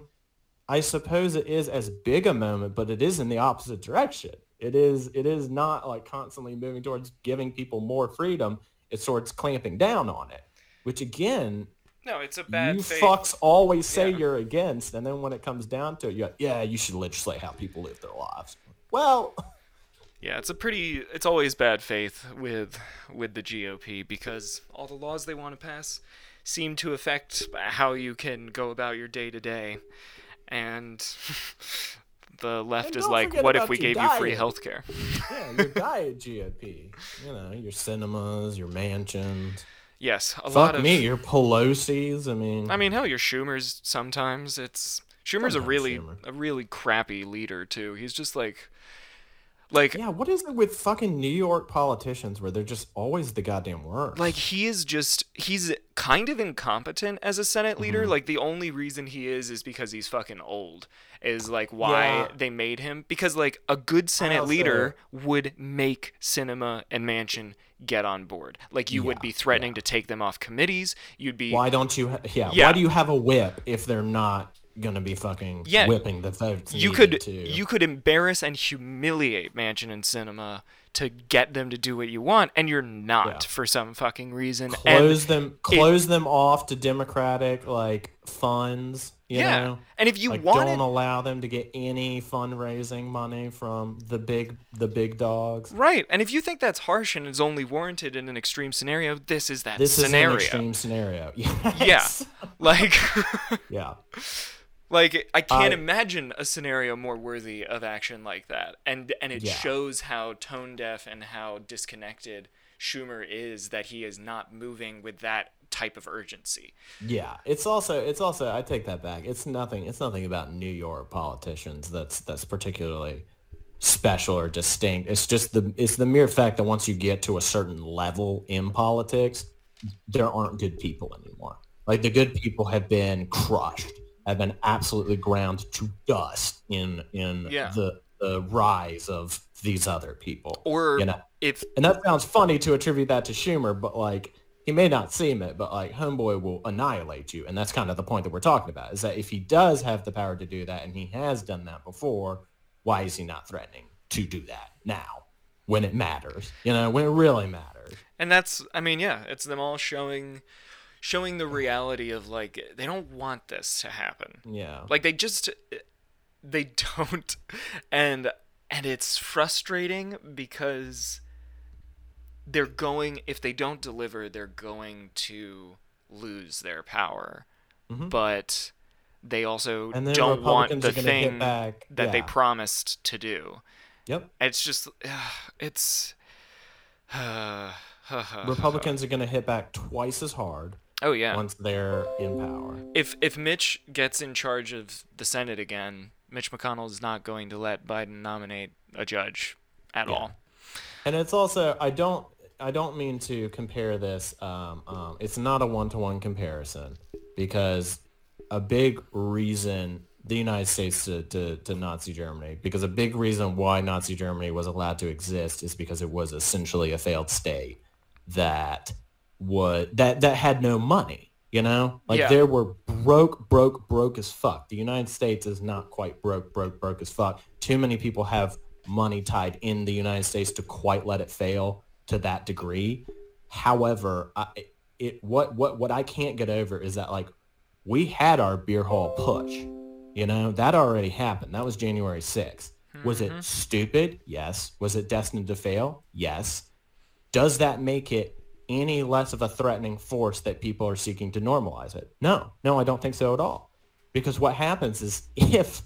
I suppose it is as big a moment, but it is in the opposite direction. It is, it is not like constantly moving towards giving people more freedom. It's towards clamping down on it, which again, No, it's a bad you faith. fucks always say Yeah. you're against, and then when it comes down to it, you're like, yeah, you should legislate how people live their lives. Well, (laughs) Yeah, it's a pretty. It's always bad faith with with the GOP because all the laws they want to pass seem to affect how you can go about your day to day, and (laughs) the left is like, "What if we gave you free diet." health care?" yeah, your diet GOP, you know, your Sinemas, your Manchins. Yes, a lot Fuck of. me, your Pelosi's. I mean, I mean, hell, your Schumer's sometimes it's Schumer's a really Schumer. a really crappy leader too. He's just like Like Yeah, what is it with fucking New York politicians where they're just always the goddamn worst? like he is just he's kind of incompetent as a senate leader Mm-hmm. like the only reason he is is because he's fucking old is like why Yeah. they made him because like a good senate leader would make Sinema and Manchin get on board like you would be threatening to take them off committees you'd be why don't you? Ha- yeah, Yeah. Why do you have a whip if they're not gonna be fucking Yeah. whipping the votes? you could to? you could embarrass and humiliate Manchin and Sinema to get them to do what you want and you're not Yeah. for some fucking reason close and them close them off to democratic like funds. You yeah know? and if you like wanted don't allow them to get any fundraising money from the big the big dogs. Right, and if you think that's harsh and is only warranted in an extreme scenario, this is that This scenario. is an extreme scenario. (laughs) yeah, like, (laughs) Yeah. (laughs) like I can't I- imagine a scenario more worthy of action like that, and and it Yeah. shows how tone deaf and how disconnected Schumer is that he is not moving with that type of urgency. Yeah, it's also it's also I take that back. It's nothing it's nothing about New York politicians that's that's particularly special or distinct. It's just the it's the mere fact that once you get to a certain level in politics, there aren't good people anymore. Like the good people have been crushed, have been absolutely ground to dust in in Yeah. the the rise of these other people. Or you know, if and that sounds funny to attribute that to Schumer, but like he may not seem it, but like Homeboy will annihilate you, and that's kind of the point that we're talking about. Is that if he does have the power to do that, and he has done that before, why is he not threatening to do that now when it matters? You know, when it really matters. and that's I mean, yeah, it's them all showing showing the reality of like they don't want this to happen. Yeah. like they just they don't (laughs) and and it's frustrating because they're going if they don't deliver they're going to lose their power but they also Mm-hmm. Don't want the are gonna hit thing back. that they promised to do Yep. it's just (sighs) it's (sighs) (sighs) Republicans are going to hit back twice as hard oh yeah once they're in power. if if Mitch gets in charge of the Senate again, Mitch McConnell is not going to let Biden nominate a judge at all. And it's also I don't I don't mean to compare this. Um, um, it's not a one to one comparison because a big reason the United States to, to, to Nazi Germany because a big reason why Nazi Germany was allowed to exist is because it was essentially a failed state that would that that had no money. You know, like Yeah. there were broke, broke, broke as fuck. The United States is not quite broke, broke, broke as fuck. Too many people have money tied in the United States to quite let it fail to that degree. However, I, it what what what I can't get over is that like we had our beer hall Putsch. You know, that already happened. That was January 6th. Was it mm-hmm. stupid? Yes. Was it destined to fail? Yes. Does that make it any less of a threatening force that people are seeking to normalize it? No. No, I don't think so at all. Because what happens is (laughs) if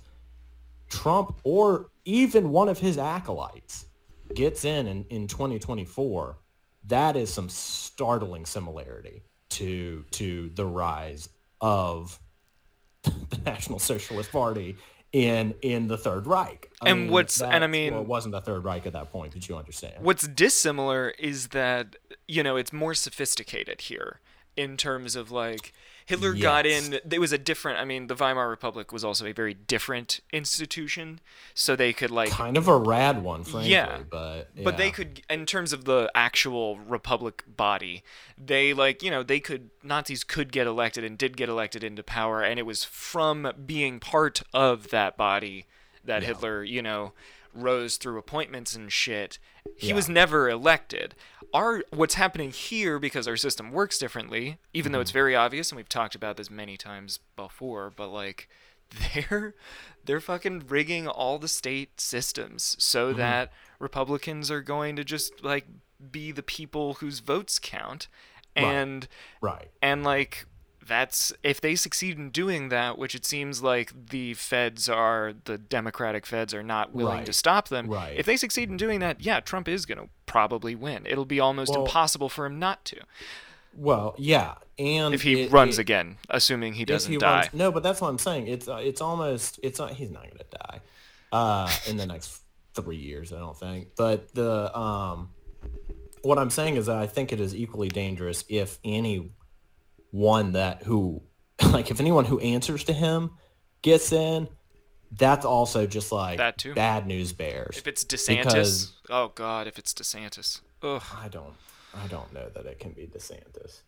Trump or even one of his acolytes gets in, in in 2024, that is some startling similarity to to the rise of (laughs) the National Socialist Party in in the Third Reich. I And what's- and I mean- well, it wasn't the Third Reich at that point. Did you understand? What's dissimilar is that you know it's more sophisticated here in terms of like Hitler got in. It was a different. I mean, the Weimar Republic was also a very different institution, so they could like kind of a rad one, frankly. Yeah. but But they could, in terms of the actual republic body, they like you know they could Nazis could get elected and did get elected into power, and it was from being part of that body that Hitler you know rose through appointments and shit. He Yeah. was never elected. Our what's happening here because our system works differently, even though it's Mm-hmm. very obvious, and we've talked about this many times before, but like (laughs) they're they're fucking rigging all the state systems so Mm-hmm. that Republicans are going to just like be the people whose votes count and right. and like that's if they succeed in doing that which it seems like the feds are the democratic feds are not willing to stop them Right. if they succeed in doing that yeah trump is going to probably win it'll be almost Well- impossible for him not to Well, yeah, and if he it- runs it- again assuming he doesn't he die runs- no, but that's what I'm saying. It's uh, it's almost it's not, he's not going to die uh, in the next three years, I don't think. But the um, what I'm saying is that I think it is equally dangerous if any one that who (laughs) like if anyone who answers to him gets in, that's also just like That too. bad news bears. If it's DeSantis, Because- oh god, if it's DeSantis, ugh. I don't I don't know that it can be DeSantis.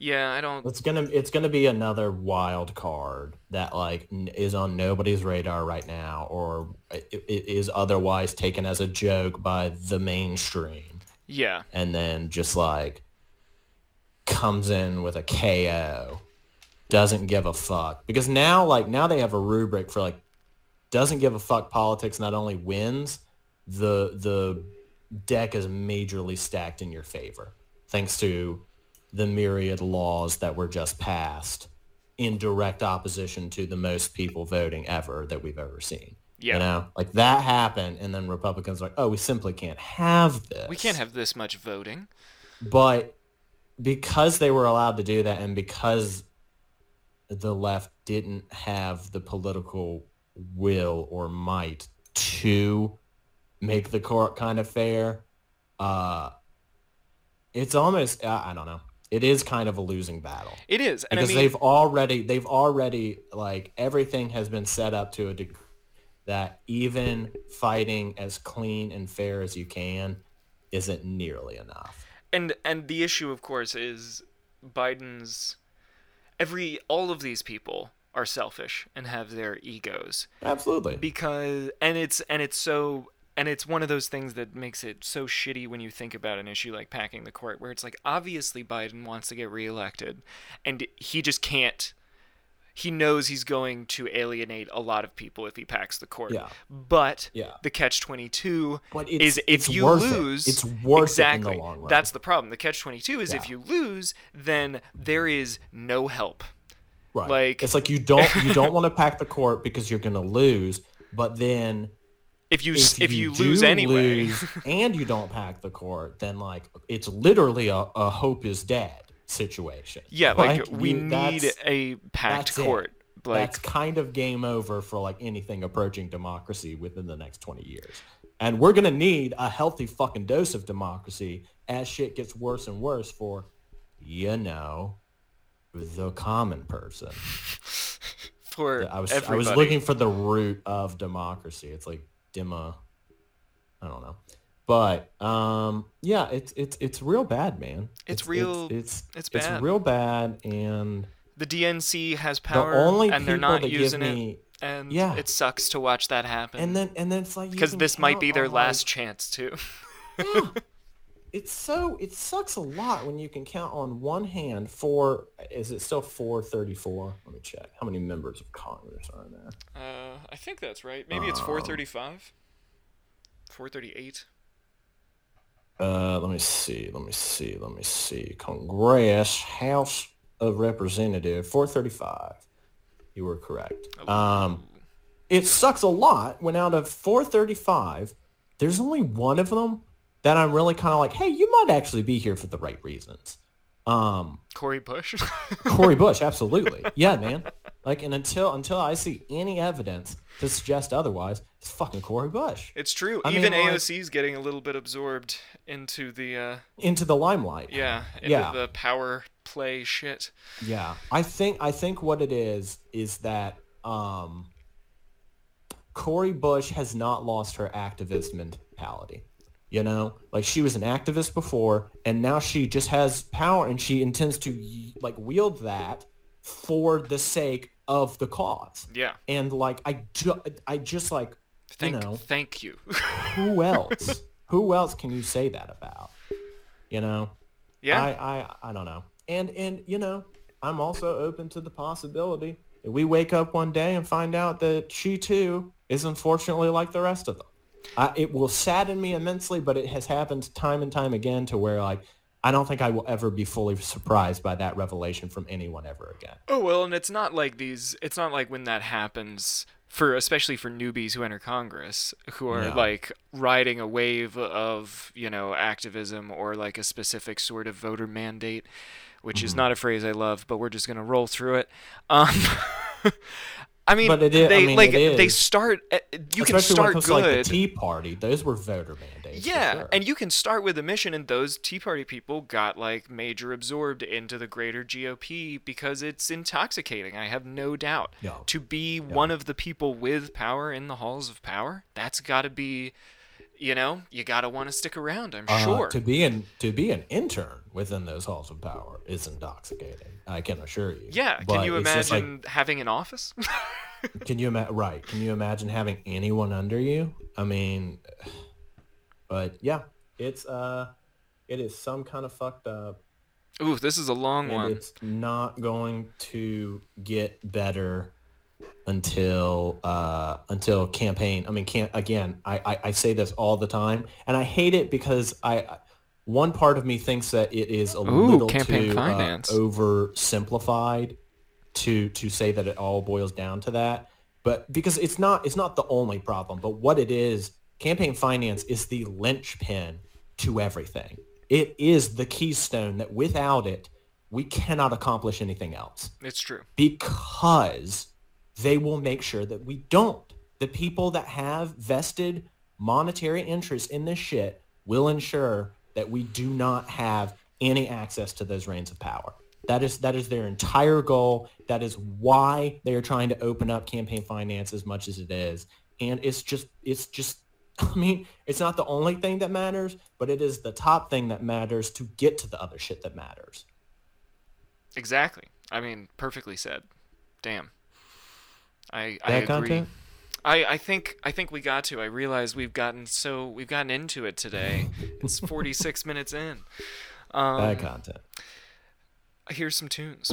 Yeah, I don't. It's gonna it's gonna be another wild card that like n- is on nobody's radar right now, or it, it is otherwise taken as a joke by the mainstream, Yeah, and then just like comes in with a KO, doesn't give a fuck because now like now they have a rubric for like doesn't give a fuck politics not only wins the the deck is majorly stacked in your favor thanks to the myriad laws that were just passed in direct opposition to the most people voting ever that we've ever seen. Yeah. You know, like that happened and then Republicans are like, oh, we simply can't have this. we can't have this much voting. But because they were allowed to do that and because the left didn't have the political will or might to make the court kind of fair, uh, it's almost, I I don't know. It is kind of a losing battle It is, and because I mean, they've already they've already like everything has been set up to a degree that even fighting as clean and fair as you can isn't nearly enough. And and the issue, of course, is Biden's. Every all of these people are selfish and have their egos. Absolutely. because and it's and it's so and it's one of those things that makes it so shitty when you think about an issue like packing the court where it's like obviously Biden wants to get reelected and he just can't he knows he's going to alienate a lot of people if he packs the court. Yeah. But Yeah. the catch 22 But it's- is if it's you worth it. lose It's worth it in the exactly. long run. That's the problem. The catch 22 is if you lose then there is no help. right. like- it's like you don't you don't (laughs) want to pack the court because you're going to lose, but then If you if, if, you, do lose anyway. lose and you don't pack the court, then like it's literally a, a hope is dead situation. yeah, like, Like, we you- need a packed court. Like that's kind of game over for like anything approaching democracy within the next 20 years. And we're going to need a healthy fucking dose of democracy as shit gets worse and worse for, you know, the common person. (laughs) for I was everybody. I was looking for the root of democracy. It's like dema I don't know. But um yeah, it's it's it's real bad, man. It's real- it's it's it's, bad. real bad and the DNC has power, the only and they're people not that using give it, and Yeah. it sucks to watch that happen. and then and then it's like because this might be their like- last chance too. (laughs) yeah. it's so it sucks a lot when you can count on one hand four is it still 434 let me check how many members of congress are there uh, I think that's right. Maybe it's Um, 435, 438. Uh let me see let me see let me see. Congress house of representative 435 you were correct. Um it sucks a lot when out of 435 there's only one of them that i'm really kind of like hey you might actually be here for the right reasons um Cori Bush. (laughs) Cori Bush, absolutely. Yeah, man. Like, and until until I see any evidence to suggest otherwise, it's fucking Cori Bush it's true. I Even mean, like- getting a little bit absorbed into the uh, into the limelight. yeah into Yeah. the power play shit. Yeah, I think I think what it is is that um, Cori Bush has not lost her activist mentality. You know, like she was an activist before, and now she just has power, and she intends to like wield that for the sake of the cause. Yeah. And like I, ju- I just like Thank you know thank you. (laughs) who else? who else can you say that about? You know, yeah. I, I, I don't know. And and you know, I'm also open to the possibility that we wake up one day and find out that she too is unfortunately like the rest of them. I, it will sadden me immensely, but it has happened time and time again to where like I don't think I will ever be fully surprised by that revelation from anyone ever again. Oh well, and it's not like these. It's not like when that happens for, especially for newbies who enter Congress, who are Yeah. like riding a wave of you know activism or like a specific sort of voter mandate, which Mm-hmm. is not a phrase I love, but we're just gonna roll through it. Um, (laughs) I mean, But it is- I they mean, like they start. uh, You can Especially when it start comes good. to like the Tea Party, those were voter mandates. Yeah, sure. and you can start with a mission, and those Tea Party people got like major absorbed into the greater GOP because it's intoxicating. I have no doubt. Yeah. To be one of the people with power in the halls of power, that's got to be, you know, you got to want to stick around. I'm Uh, sure. to be an to be an intern within those halls of power is intoxicating. I can assure you. yeah. Can But you it's just like- imagine having an office? (laughs) Can you imagine? Right? Can you imagine having anyone under you? I mean, but yeah, it's uh, it is some kind of fucked up, Ooh, this is a long and one. it's not going to get better until uh until campaign. I mean, can't again. I, I I say this all the time, and I hate it because I. One part of me thinks that it is a Ooh, little campaign too finance. Uh, oversimplified to to say that it all boils down to that but because it's not it's not the only problem but what it is campaign finance is the linchpin to everything it is the keystone that without it we cannot accomplish anything else It's true. because they will make sure that we don't the people that have vested monetary interest in this shit will ensure that we do not have any access to those reins of power that is that is their entire goal. That is why they are trying to open up campaign finance as much as it is. And it's just it's just (laughs) I mean, it's not the only thing that matters, but it is the top thing that matters to get to the other shit that matters. Exactly. I mean, perfectly said. Damn. I I agree. content? I, I think I think we got to. I realize we've gotten so we've gotten into it today. It's (laughs) 46 minutes in. Um, Bad content. here's some tunes.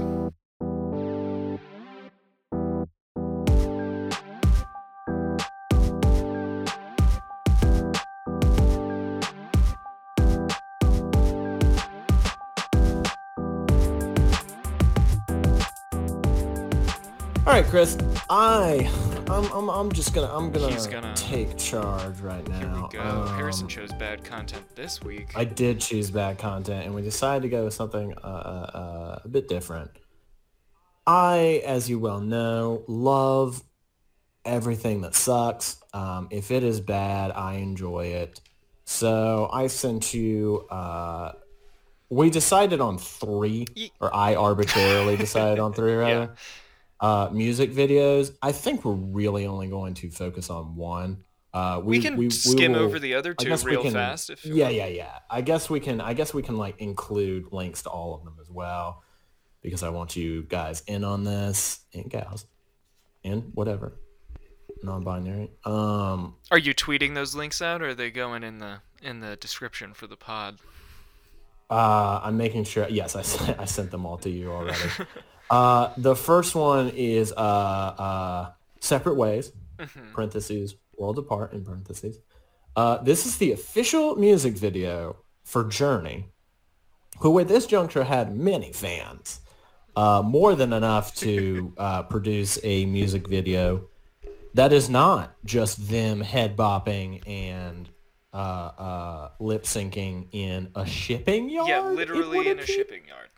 Right, Chris. I I'm I'm, I'm just gonna I'm gonna, gonna- take charge right now. Here we go. Harrison Um, chose bad content this week. I did choose bad content, and we decided to go with something uh, uh, uh, a bit different. I, as you well know, love everything that sucks. Um, if it is bad, I enjoy it. So I sent you. Uh, we decided on three, or I arbitrarily decided on three, (laughs) rather. Uh, music videos. I think we're really only going to focus on one. Uh, we, can skim will- over the other two real can- fast if yeah, want. yeah, yeah. I guess we can. I guess we can like include links to all of them as well, because I want you guys in on this and gals, and whatever, non-binary. Um, Are you tweeting those links out or are they going in the in the description for the pod? uh, I'm making sure. Yes, I sent, (laughs) I sent them all to you already. (laughs) uh, the first one is uh, uh, separate ways. Parentheses worlds apart in parentheses. Uh, this is the official music video for Journey, who at this juncture had many fans, uh, more than enough to (laughs) uh, produce a music video that is not just them head bopping and uh, uh, lip syncing in a shipping yard. yeah, literally in a shipping yard.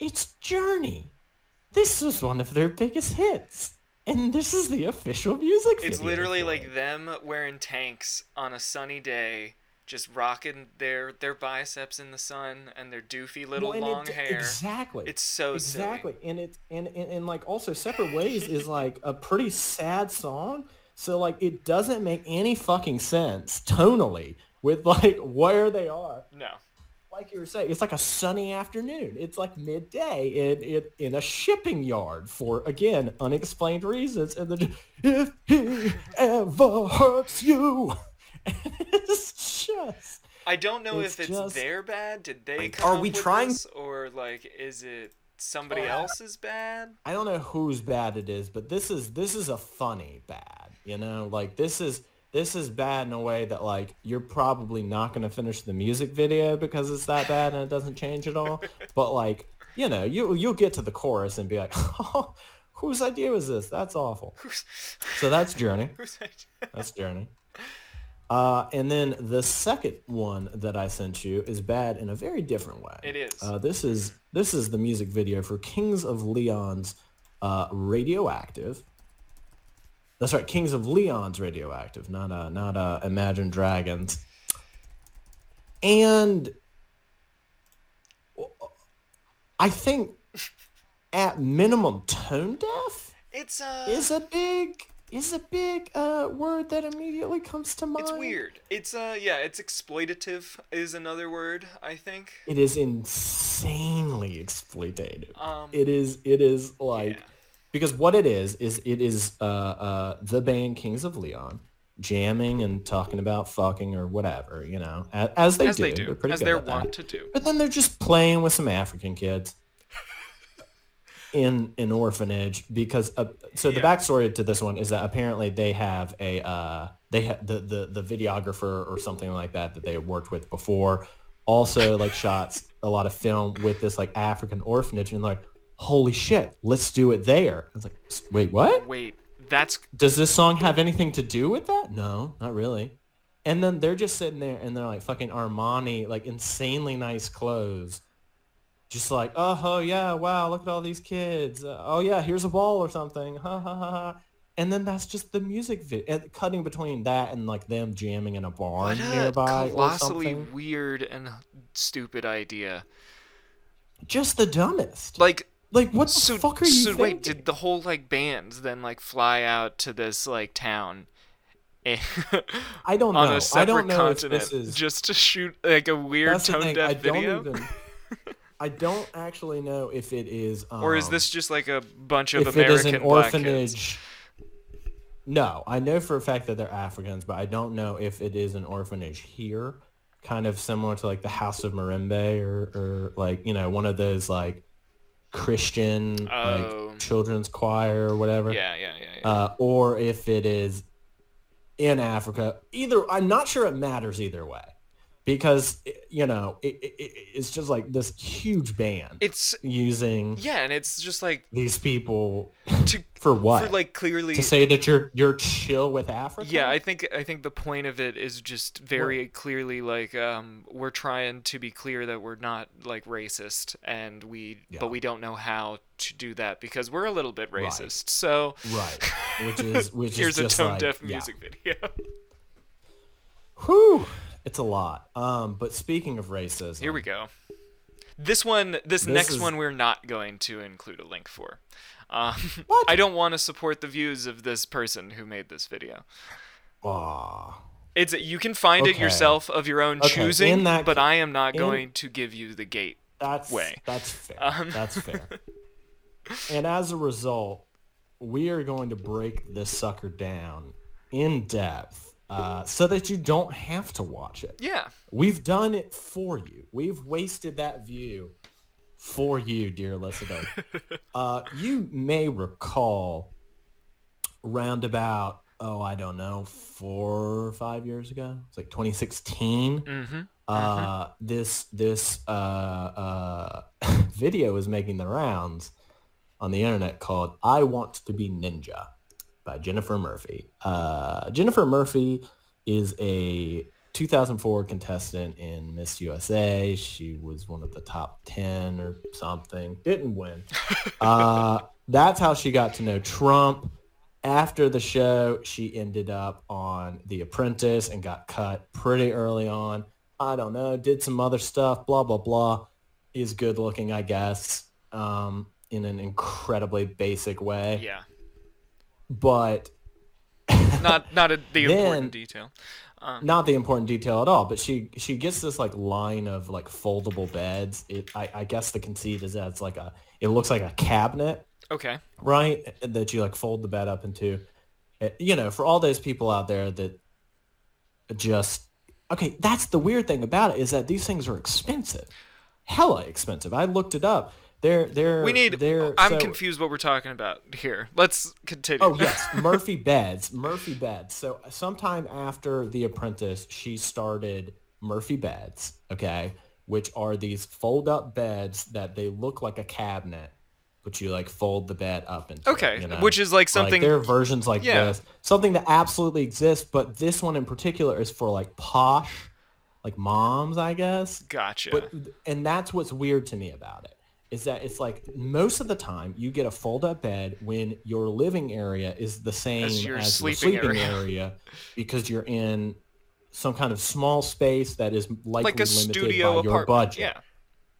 It's Journey. This was one of their biggest hits. And this is the official music video. It's literally like them wearing tanks on a sunny day, just rocking their their biceps in the sun and their doofy little Well, long it- hair. Exactly. It's so silly. exactly. And it and, and and like also separate ways is like a pretty sad song. So like it doesn't make any fucking sense tonally with like (laughs) where they are. No. Like you were saying, it's like a sunny afternoon. It's like midday in in, in a shipping yard for again unexplained reasons. And then if he ever hurts you, (laughs) it's just I don't know It's if it's just- their bad. Did they Like, are we trying- this, or like is it somebody oh, else's bad? I don't know whose bad it is, but this is this is a funny bad. You know, like this is this is bad in a way that like you're probably not going to finish the music video because it's that bad and it doesn't change at all. (laughs) but like you know, you you'll get to the chorus and be like, oh, (laughs) whose idea was this? That's awful. (laughs) So that's Journey. That's Journey. Uh, and then the second one that I sent you is bad in a very different way. It is. Uh, this is this is the music video for Kings of Leon's uh, Radioactive. That's right, Kings of Leon's Radioactive, not uh, not uh, Imagine Dragons. And I think at minimum tone deaf It's uh is a big is a big uh, word that immediately comes to mind. it's weird. It's uh yeah, it's exploitative is another word, I think. It is insanely exploitative. Um it is it is like yeah. Because what it is is it is uh, uh, the band Kings of Leon jamming and talking about fucking or whatever, you know, as, as they as do. they do, They're as they're that. wont to do. But then they're just playing with some African kids in an orphanage because uh, so the Yeah. backstory to this one is that apparently they have a uh, they have the, the the videographer or something like that that they had worked with before also like shots a lot of film with this like African orphanage and like holy shit let's do it there it's like wait what Wait, that's does this song have anything to do with that? No, not really. And then they're just sitting there and they're like fucking Armani, like insanely nice clothes. Just like, oh, oh yeah, wow, look at all these kids. Uh, oh yeah, here's a ball or something. Ha ha ha ha. And then that's just the music video, cutting between that and like them jamming in a barn what a nearby colossally weird and stupid idea. Just the dumbest. Like Like what the so, fuck are you so thinking? wait, did the whole like bands then like fly out to this like town (laughs) I don't on know. I don't know if this is just to shoot like a weird tone deaf I don't video? even. (laughs) I don't actually know if it is. Um, or is this just like a bunch of if it is an black kids? orphanage? No, I know for a fact that they're Africans, but I don't know if it is an orphanage here, kind of similar to like the House of Marimbe or, or like you know one of those like Christian Oh. like children's choir or whatever. Yeah, yeah, yeah. yeah. Uh, or if it is in Africa. Either I'm not sure it matters either way, because you know it, it, it- it's just like this huge band it's using yeah, and it's just like these people to (laughs) for what? for like clearly to say that you're you're chill with Africa? Yeah, I think I think the point of it is just very clearly like um, we're trying to be clear that we're not like racist, and we Yeah. but we don't know how to do that because we're a little bit Right. racist. So right. (laughs) Which is which here's is a just tone like, deaf yeah. music video. Whew, it's a lot. Um, but speaking of racism, Here we go. This one, this, This next is- one, we're not going to include a link for. Um, What? I don't want to support the views of this person who made this video. Aw. It's you can find it yourself of your own Okay, choosing, that but I am not in- going to give you the gate. That's way. That's fair. Um, That's fair. (laughs) and as a result, we are going to break this sucker down in depth, uh, so that you don't have to watch it. Yeah. We've done it for you. We've wasted that view for you, dear listener. (laughs) uh, you may recall roundabout, oh, I don't know, four or five years ago. It's like 2016. Mm-hmm. Uh, this this uh, uh, (laughs) video is making the rounds on the internet called "I Want to Be Ninja" by Jennifer Murphy. Uh, Jennifer Murphy is a 2004 contestant in Miss USA. She was one of the top 10 or something. Didn't win. (laughs) uh, that's how she got to know Trump. After the show, she ended up on The Apprentice and got cut pretty early on. I don't know, did some other stuff, blah, blah, blah. Is good looking, I guess, um, in an incredibly basic way. Yeah. But (laughs) Not not a, the (laughs) Then- important detail. Um, not the important detail at all. But she she gets this like line of like foldable beds. It I, I guess the conceit is that it's like a it looks like a cabinet, okay. right? That you like fold the bed up into. Uh, You know, for all those people out there that just okay, that's the weird thing about it is that these things are expensive, hella expensive. I looked it up. They're they're We need. They're, I'm so- confused what we're talking about here. Let's continue. Oh yes, (laughs) Murphy Beds. Murphy Beds. So sometime after The Apprentice, she started Murphy Beds. Okay, which are these fold-up beds that they look like a cabinet, but you like fold the bed up into. it, Okay, you know? which is like something- there are versions like Yeah. this, something that absolutely exists, but this one in particular is for like posh, like moms, I guess. Gotcha. But and that's what's weird to me about it is that it's like most of the time you get a fold up bed when your living area is the same As as, your the sleeping sleeping area. area. because you're in some kind of small space that is likely like a limited studio by your budget. Yeah.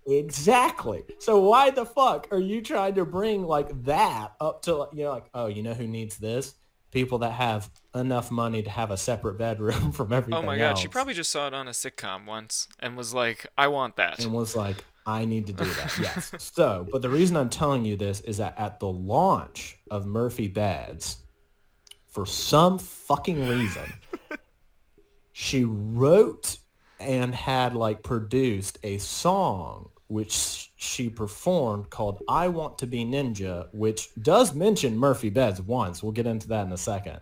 Exactly. So why the fuck are you trying to bring like that up to you know like oh you know who needs this? People that have enough money to have a separate bedroom (laughs) from everything Oh my god, she probably just saw it on a sitcom once and was like, "I want that." and was like, I need to do that. (laughs) Yes. so, but the reason I'm telling you this is that at the launch of Murphy Beds, for some fucking reason, (laughs) she wrote and had like produced a song which she performed called I Want to Be Ninja, which does mention Murphy Beds once. We'll get into that in a second.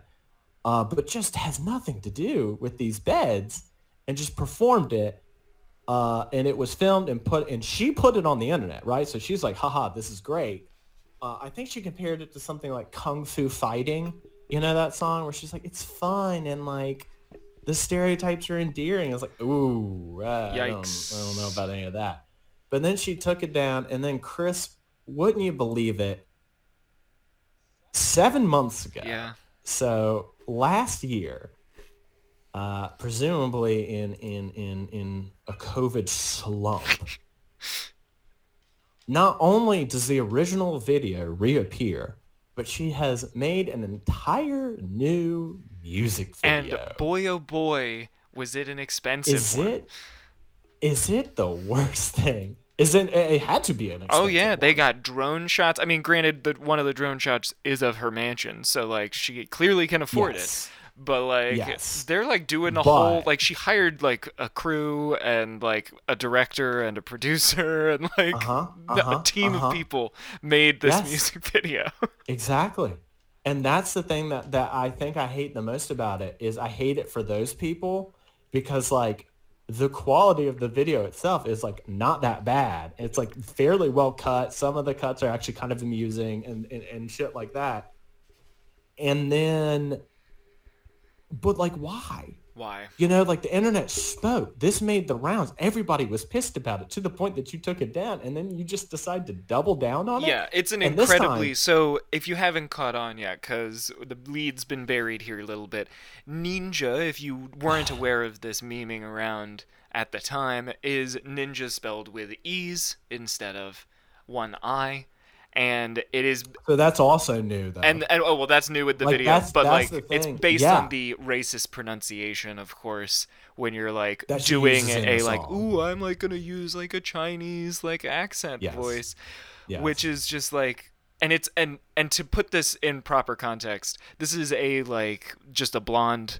Uh, but just has nothing to do with these beds and just performed it uh, and it was filmed and put and she put it on the internet, right? So she's like, haha, this is great. Uh, I think she compared it to something like Kung Fu Fighting. You know that song where she's like, it's fun and like the stereotypes are endearing. I was like, ooh, uh, I, don't, Yikes. I don't know about any of that. But then she took it down and then Chris, wouldn't you believe it? Seven months ago, Yeah. so last year, uh, presumably in in in in a COVID slump, not only does the original video reappear, but she has made an entire new music video. And boy oh boy, was it an expensive is one. it is it the worst thing? Is it? It had to be an. Oh yeah, they got drone shots. I mean, granted, that one of the drone shots is of her mansion, so like she clearly can afford Yes. it. But like, Yes. they're like doing a whole like she hired like a crew and like a director and a producer (laughs) and like Uh-huh, uh-huh, a team uh-huh. of people made this Yes. music (laughs) video. Exactly. And that's the thing that, that I think I hate the most about it is I hate it for those people because like the quality of the video itself is like not that bad. It's like fairly well cut. Some of the cuts are actually kind of amusing and, and, and shit like that. And then, but like why? Why? You know, like the internet spoke. This made the rounds. Everybody was pissed about it to the point that you took it down and then you just decide to double down on it. Yeah, it's an And incredibly time- so. If you haven't caught on yet, because the lead's been buried here a little bit, Ninja, if you weren't (sighs) aware of this memeing around at the time, is Ninja spelled with e's instead of one i, and it is So that's also new though. and, and oh well, that's new with the Like, video, that's- but that's like it's based Yeah. on the racist pronunciation, of course. When you're like That doing in a like, ooh, I'm like gonna use like a Chinese like accent Yes. voice, Yes. which is just like, and it's and and to put this in proper context, this is a like just a blonde.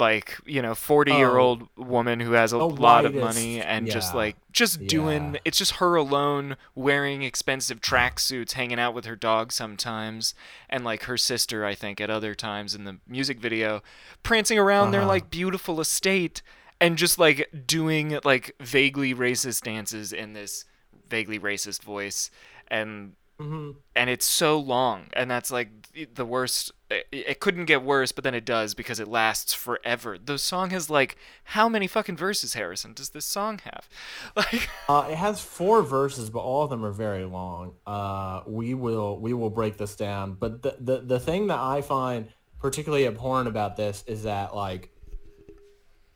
Like you know, forty-year-old woman who has a lot of money and just like just doing Yeah. it's just her alone wearing expensive tracksuits hanging out with her dog sometimes and like her sister i think at other times in the music video prancing around their Uh-huh. like beautiful estate and just like doing like vaguely racist dances in this vaguely racist voice and Mhm. and it's so long and that's like the worst it, it couldn't get worse but then it does because it lasts forever the song has like how many fucking verses harrison does this song have (laughs) like Uh, it has four verses, but all of them are very long. Uh, we will we will break this down. But the, the the thing that I find particularly abhorrent about this is that like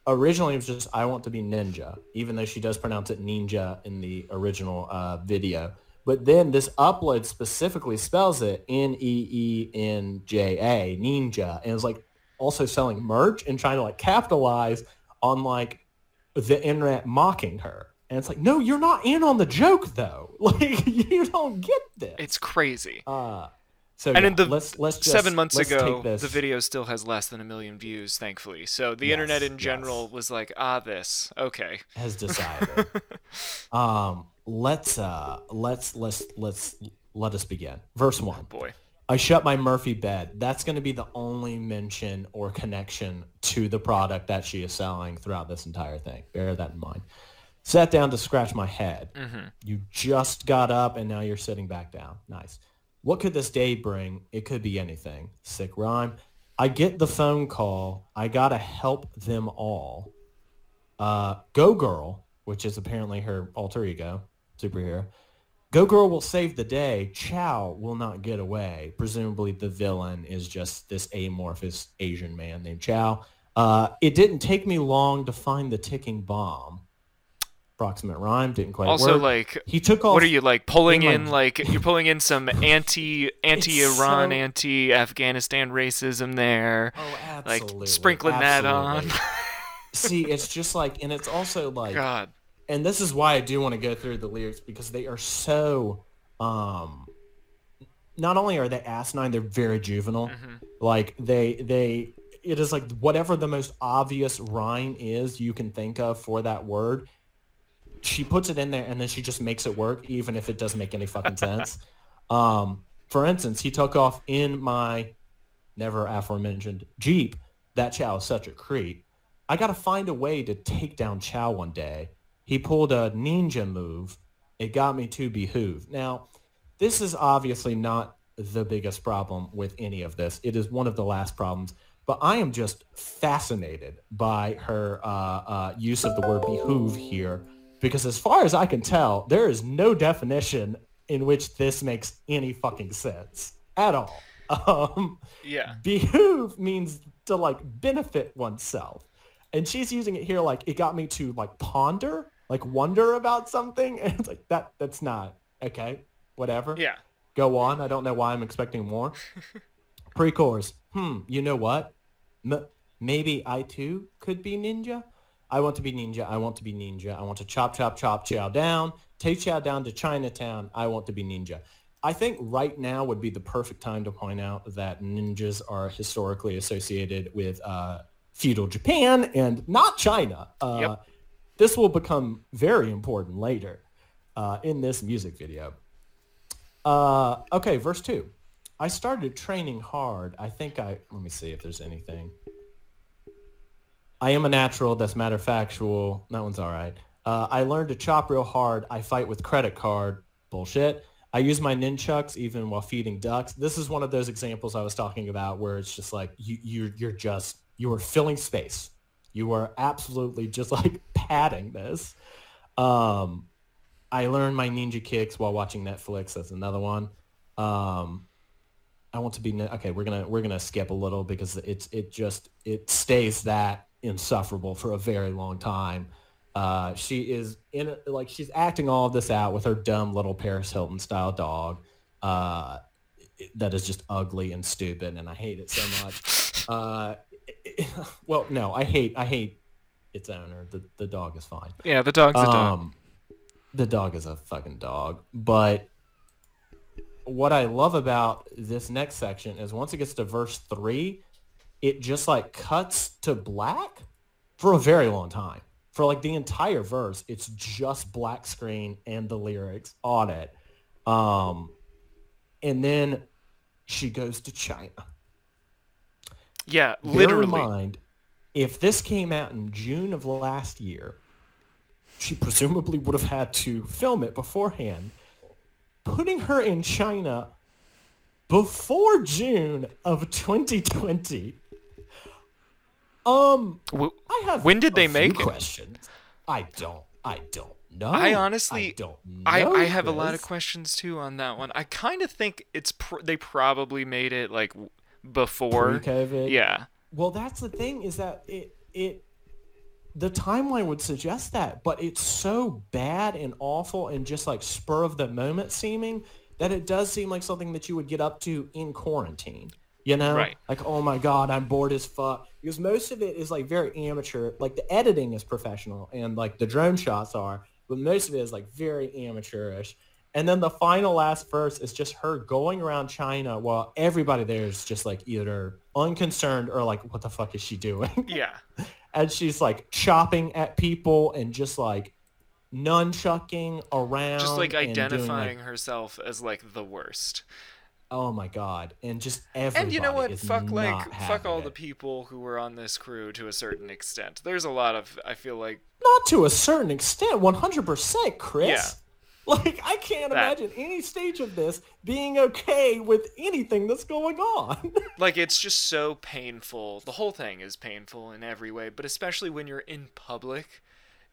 originally it was just I want to be ninja, even though she does pronounce it ninja in the original uh, video. But then this upload specifically spells it N E E N J A ninja, and it's like also selling merch and trying to like capitalize on like the internet mocking her. And it's like, no, you're not in on the joke though. (laughs) Like you don't get this. it's crazy uh so and yeah, in the let's let's just, seven months let's ago the video still has less than a million views thankfully so the Yes, internet in yes. general was like ah this okay has (laughs) decided. um let's uh let's let's let's let us begin. Verse one. boy I shut my Murphy bed. That's going to be the only mention or connection to the product that she is selling throughout this entire thing. Bear that in mind. Sat down to scratch my head. You just got up and now you're sitting back down. Nice. What could this day bring? It could be anything. Sick rhyme. I get the phone call. I got to help them all. Uh, Go Girl, which is apparently her alter ego, superhero, Go Girl will save the day. Chow will not get away. Presumably the villain is just this amorphous Asian man named Chow. Uh, it didn't take me long to find the ticking bomb. Approximate rhyme didn't quite Also, work. like, he took off. what are you like pulling in my- Like, you're pulling in some (laughs) anti anti Iran, so- anti Afghanistan racism there. Oh, like absolutely. sprinkling that on. (laughs) See, it's just like, and it's also like, God. And this is why I do want to go through the lyrics because they are so um not only are they asinine, they're very juvenile. Like they they it is like whatever the most obvious rhyme is you can think of for that word. She puts it in there and then she just makes it work even if it doesn't make any fucking sense. (laughs) Um for instance, he took off in my never aforementioned Jeep. That Chow is such a creep. I got to find a way to take down Chow one day. He pulled a ninja move. It got me to behoove. Now, this is obviously not the biggest problem with any of this. It is one of the last problems, but I am just fascinated by her uh, uh, use of the word behoove here because as far as I can tell, there is no definition in which this makes any fucking sense at all. Um, Yeah. behoove means to like benefit oneself and she's using it here like it got me to like ponder like wonder about something (laughs) and it's like that that's not okay whatever. Yeah. go on. I don't know why i'm expecting more. (laughs) Pre-chorus hmm you know what? M- maybe i too could be ninja? I want to be ninja. I want to be ninja. I want to chop chop chop chow down take chow down to chinatown. I want to be ninja. I think right now would be the perfect time to point out that ninjas are historically associated with uh, feudal japan and not china. Uh, Yep. This will become very important later uh, in this music video uh, okay, verse two. I started training hard. I think I let me see if there's anything. I am a natural. That's matter factual. That one's all right. Uh, I learned to chop real hard. I fight with credit card. Bullshit. I use my nunchucks even while feeding ducks. This is one of those examples I was talking about where it's just like you you're, you're just you are filling space. You are absolutely just (laughs) like padding this. Um, I learned my ninja kicks while watching Netflix. That's another one. Um, I want to be okay. We're gonna we're gonna skip a little because it's it just it stays that insufferable for a very long time. Uh, she is in like she's acting all of this out with her dumb little Paris Hilton style dog. Uh, that is just ugly and stupid, and I hate it so much. Uh, (laughs) well, no, I hate I hate its owner. The the dog is fine. Yeah, the dog's a dog. Um, the dog is a fucking dog. But what I love about this next section is once it gets to verse three, it just like cuts to black for a very long time. For like the entire verse, it's just black screen and the lyrics on it. Um, and then she goes to China. Yeah, Bear in mind, if this came out in June of last year, she presumably would have had to film it beforehand. Putting her in China before June of 2020. Um, I have. When did they make it? questions. I don't. I don't know. I honestly- I don't know. I, I have a lot of questions too on that one. I kind of think it's pr- they probably made it like before. Pre-COVID. Yeah. Well, that's the thing is that it it the timeline would suggest that, but it's so bad and awful and just like spur of the moment seeming that it does seem like something that you would get up to in quarantine. You know, Right. like oh my god, I'm bored as fuck. Because most of it is like very amateur. Like the editing is professional and like the drone shots are, but most of it is like very amateurish. And then the final last verse is just her going around China while everybody there is just like either unconcerned or like, what the fuck is she doing? (laughs) Yeah. and she's like chopping at people and just like nunchucking around. Just like identifying like, herself as like the worst. oh my god, and just everybody. And you know what? Fuck like fuck all it. the people who were on this crew to a certain extent. There's a lot of I feel like Not to a certain extent, one hundred percent, Chris. Yeah. (laughs) Like I can't That- imagine any stage of this being okay with anything that's going on. (laughs) like it's just so painful. The whole thing is painful in every way, but especially when you're in public,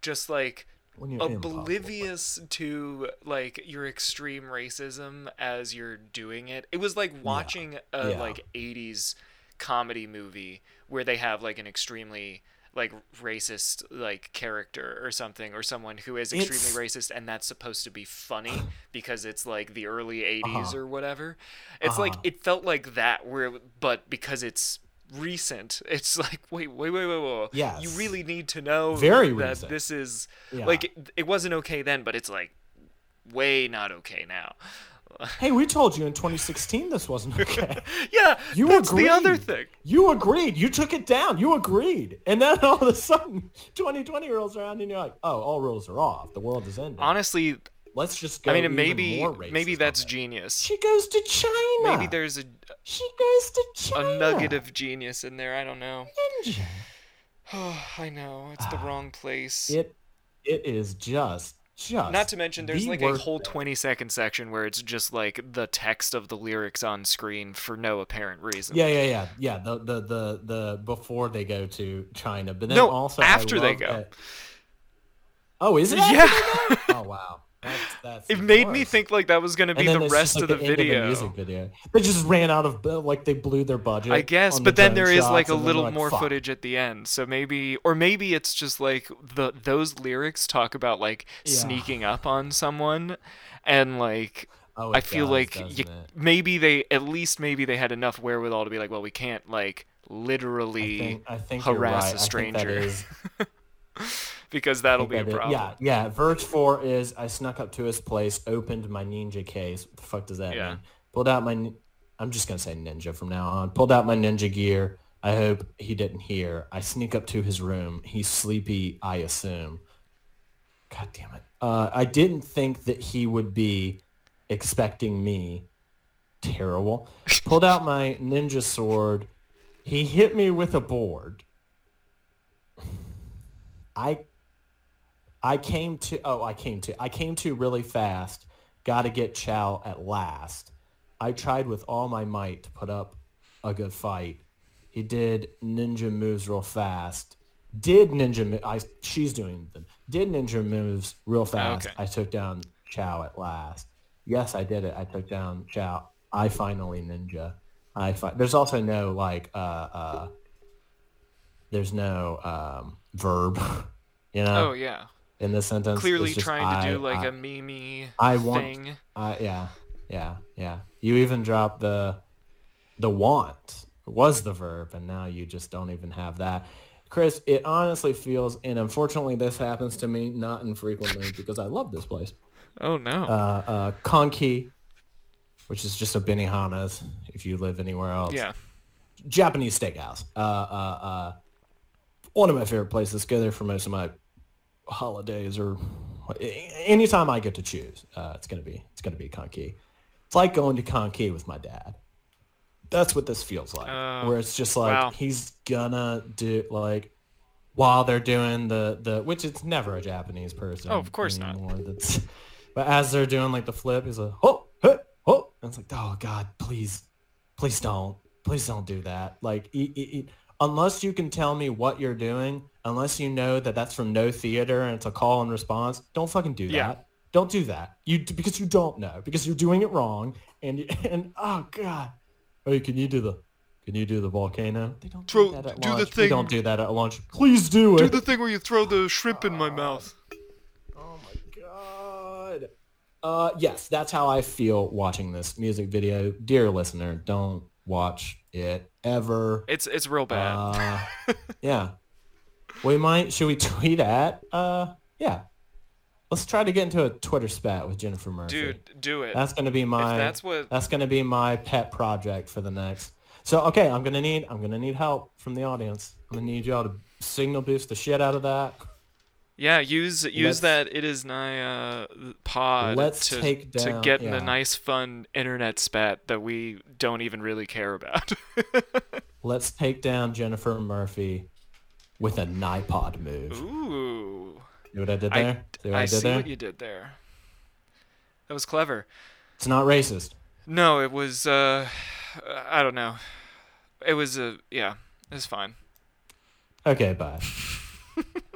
just like oblivious to like your extreme racism as you're doing it. It was like watching a Yeah. like 80s comedy movie where they have like an extremely like racist like character or something or someone who is extremely It's- racist and that's supposed to be funny (sighs) because it's like the early 80s Uh-huh. or whatever. It's like Uh-huh. it felt like that where but because it's recent (laughs) it's like wait wait wait wait wait yeah you really need to know Very that recent. this is Yeah. like it, it wasn't okay then, but it's like way not okay now. Hey, we told you in 2016 this wasn't okay. (laughs) Yeah, You that's agreed. the other thing. You agreed. You took it down. You agreed. And then all of a sudden, (laughs) 2020 rolls around and you're like, oh, all rules are off. The world is ending. Honestly, Let's just go I mean, maybe maybe that's genius. She goes to China. Maybe there's a, She goes to China. a nugget of genius in there. I don't know. Ninja. Oh, (sighs) I know it's the (sighs) wrong place. It, it is just, just. Not to mention, there's the like a whole 20 second section where it's just like the text of the lyrics on screen for no apparent reason. Yeah, yeah, yeah, yeah. The the the the before they go to China, but then No, also after they go. that- Oh, is it? (laughs) Yeah. oh wow. That's, that's It made me think like that was gonna be the rest just, of like, the end video. music video. They just ran out of uh, like they blew their budget. I guess, but the then there is like a little like, more "Fuck." footage at the end. So maybe or maybe it's just like the those lyrics talk about like Yeah. sneaking up on someone and like Oh, I feel does, like y- maybe they at least maybe they had enough wherewithal to be like, well, we can't like I literally think, I think harass right. a I stranger (laughs) because that'll be a problem. Yeah, yeah. Verge four is I snuck up to his place, opened my ninja case. What the fuck does that Yeah. mean? Pulled out my. I'm just gonna say ninja from now on. Pulled out my ninja gear. I hope he didn't hear. I sneak up to his room. He's sleepy, I assume. God damn it. Uh, I didn't think that he would be expecting me. Terrible. (laughs) Pulled out my ninja sword. He hit me with a board. I I came to oh I came to I came to really fast. Got to get Chow at last. I tried with all my might to put up a good fight. He did ninja moves real fast. Did ninja mo- I she's doing them. Did ninja moves real fast. Okay. I took down Chow at last. Yes, I did it. I took down Chow. I finally ninja. I fi- there's also no like uh uh there's no um verb, (laughs) you know Oh yeah, in this sentence. clearly just trying to do I- like I- a meme I want- thing. uh, yeah, yeah, yeah. You even dropped the the want was the verb, and now you just don't even have that. Chris, it honestly feels, and unfortunately, this happens to me not infrequently because I love this place. Oh no. Uh, uh, Kanki, which is just a Benihana's if you live anywhere else. yeah. Japanese steakhouse. Uh, uh, uh, one of my favorite places. Go there for most of my holidays or anytime I get to choose. Uh, it's gonna be it's gonna be Kanki. It's like going to Kanki with my dad. That's what this feels like. Oh, where it's just like wow. he's gonna do like while they're doing the the which it's never a Japanese person. Oh, of course not. That's but as they're doing like the flip, he's like, oh, hey, oh, and it's like, oh God, please, please don't, please don't do that. Like, e- e- e- unless you can tell me what you're doing, unless you know that that's from Noh theater and it's a call and response, don't fucking do Yeah. that. Don't do that. You because you don't know because you're doing it wrong. And (laughs) and oh God, hey, can you do the can you do the volcano? They don't Throw- do that at do the lunch. We thing- don't do that at lunch. Please do it. Do the thing where you throw the shrimp in my mouth. Oh my god. Uh, yes, that's how I feel watching this music video. Dear listener, don't watch it ever. It's it's real bad. Uh, (laughs) yeah. We might, should we (laughs) tweet at? Uh, yeah. Let's try to get into a Twitter spat with Jennifer Murphy. Dude, do it. That's to be my, that's what- that's to be my pet project for the next. So, okay, I'm to need, I'm to need help from the audience. I'm to need y'all to signal boost the shit out of that. Yeah, use use Let's- that it is nigh uh, pod Let's to take to get yeah. the nice fun internet spat that we don't even really care about. (laughs) Let's take down Jennifer Murphy with a Nipod move. Ooh. See what I did I, there? see what I, I did see there? what you did there. That was clever. It's not racist. No, it was uh I don't know. It was uh yeah, it was fine. Okay, bye. (laughs)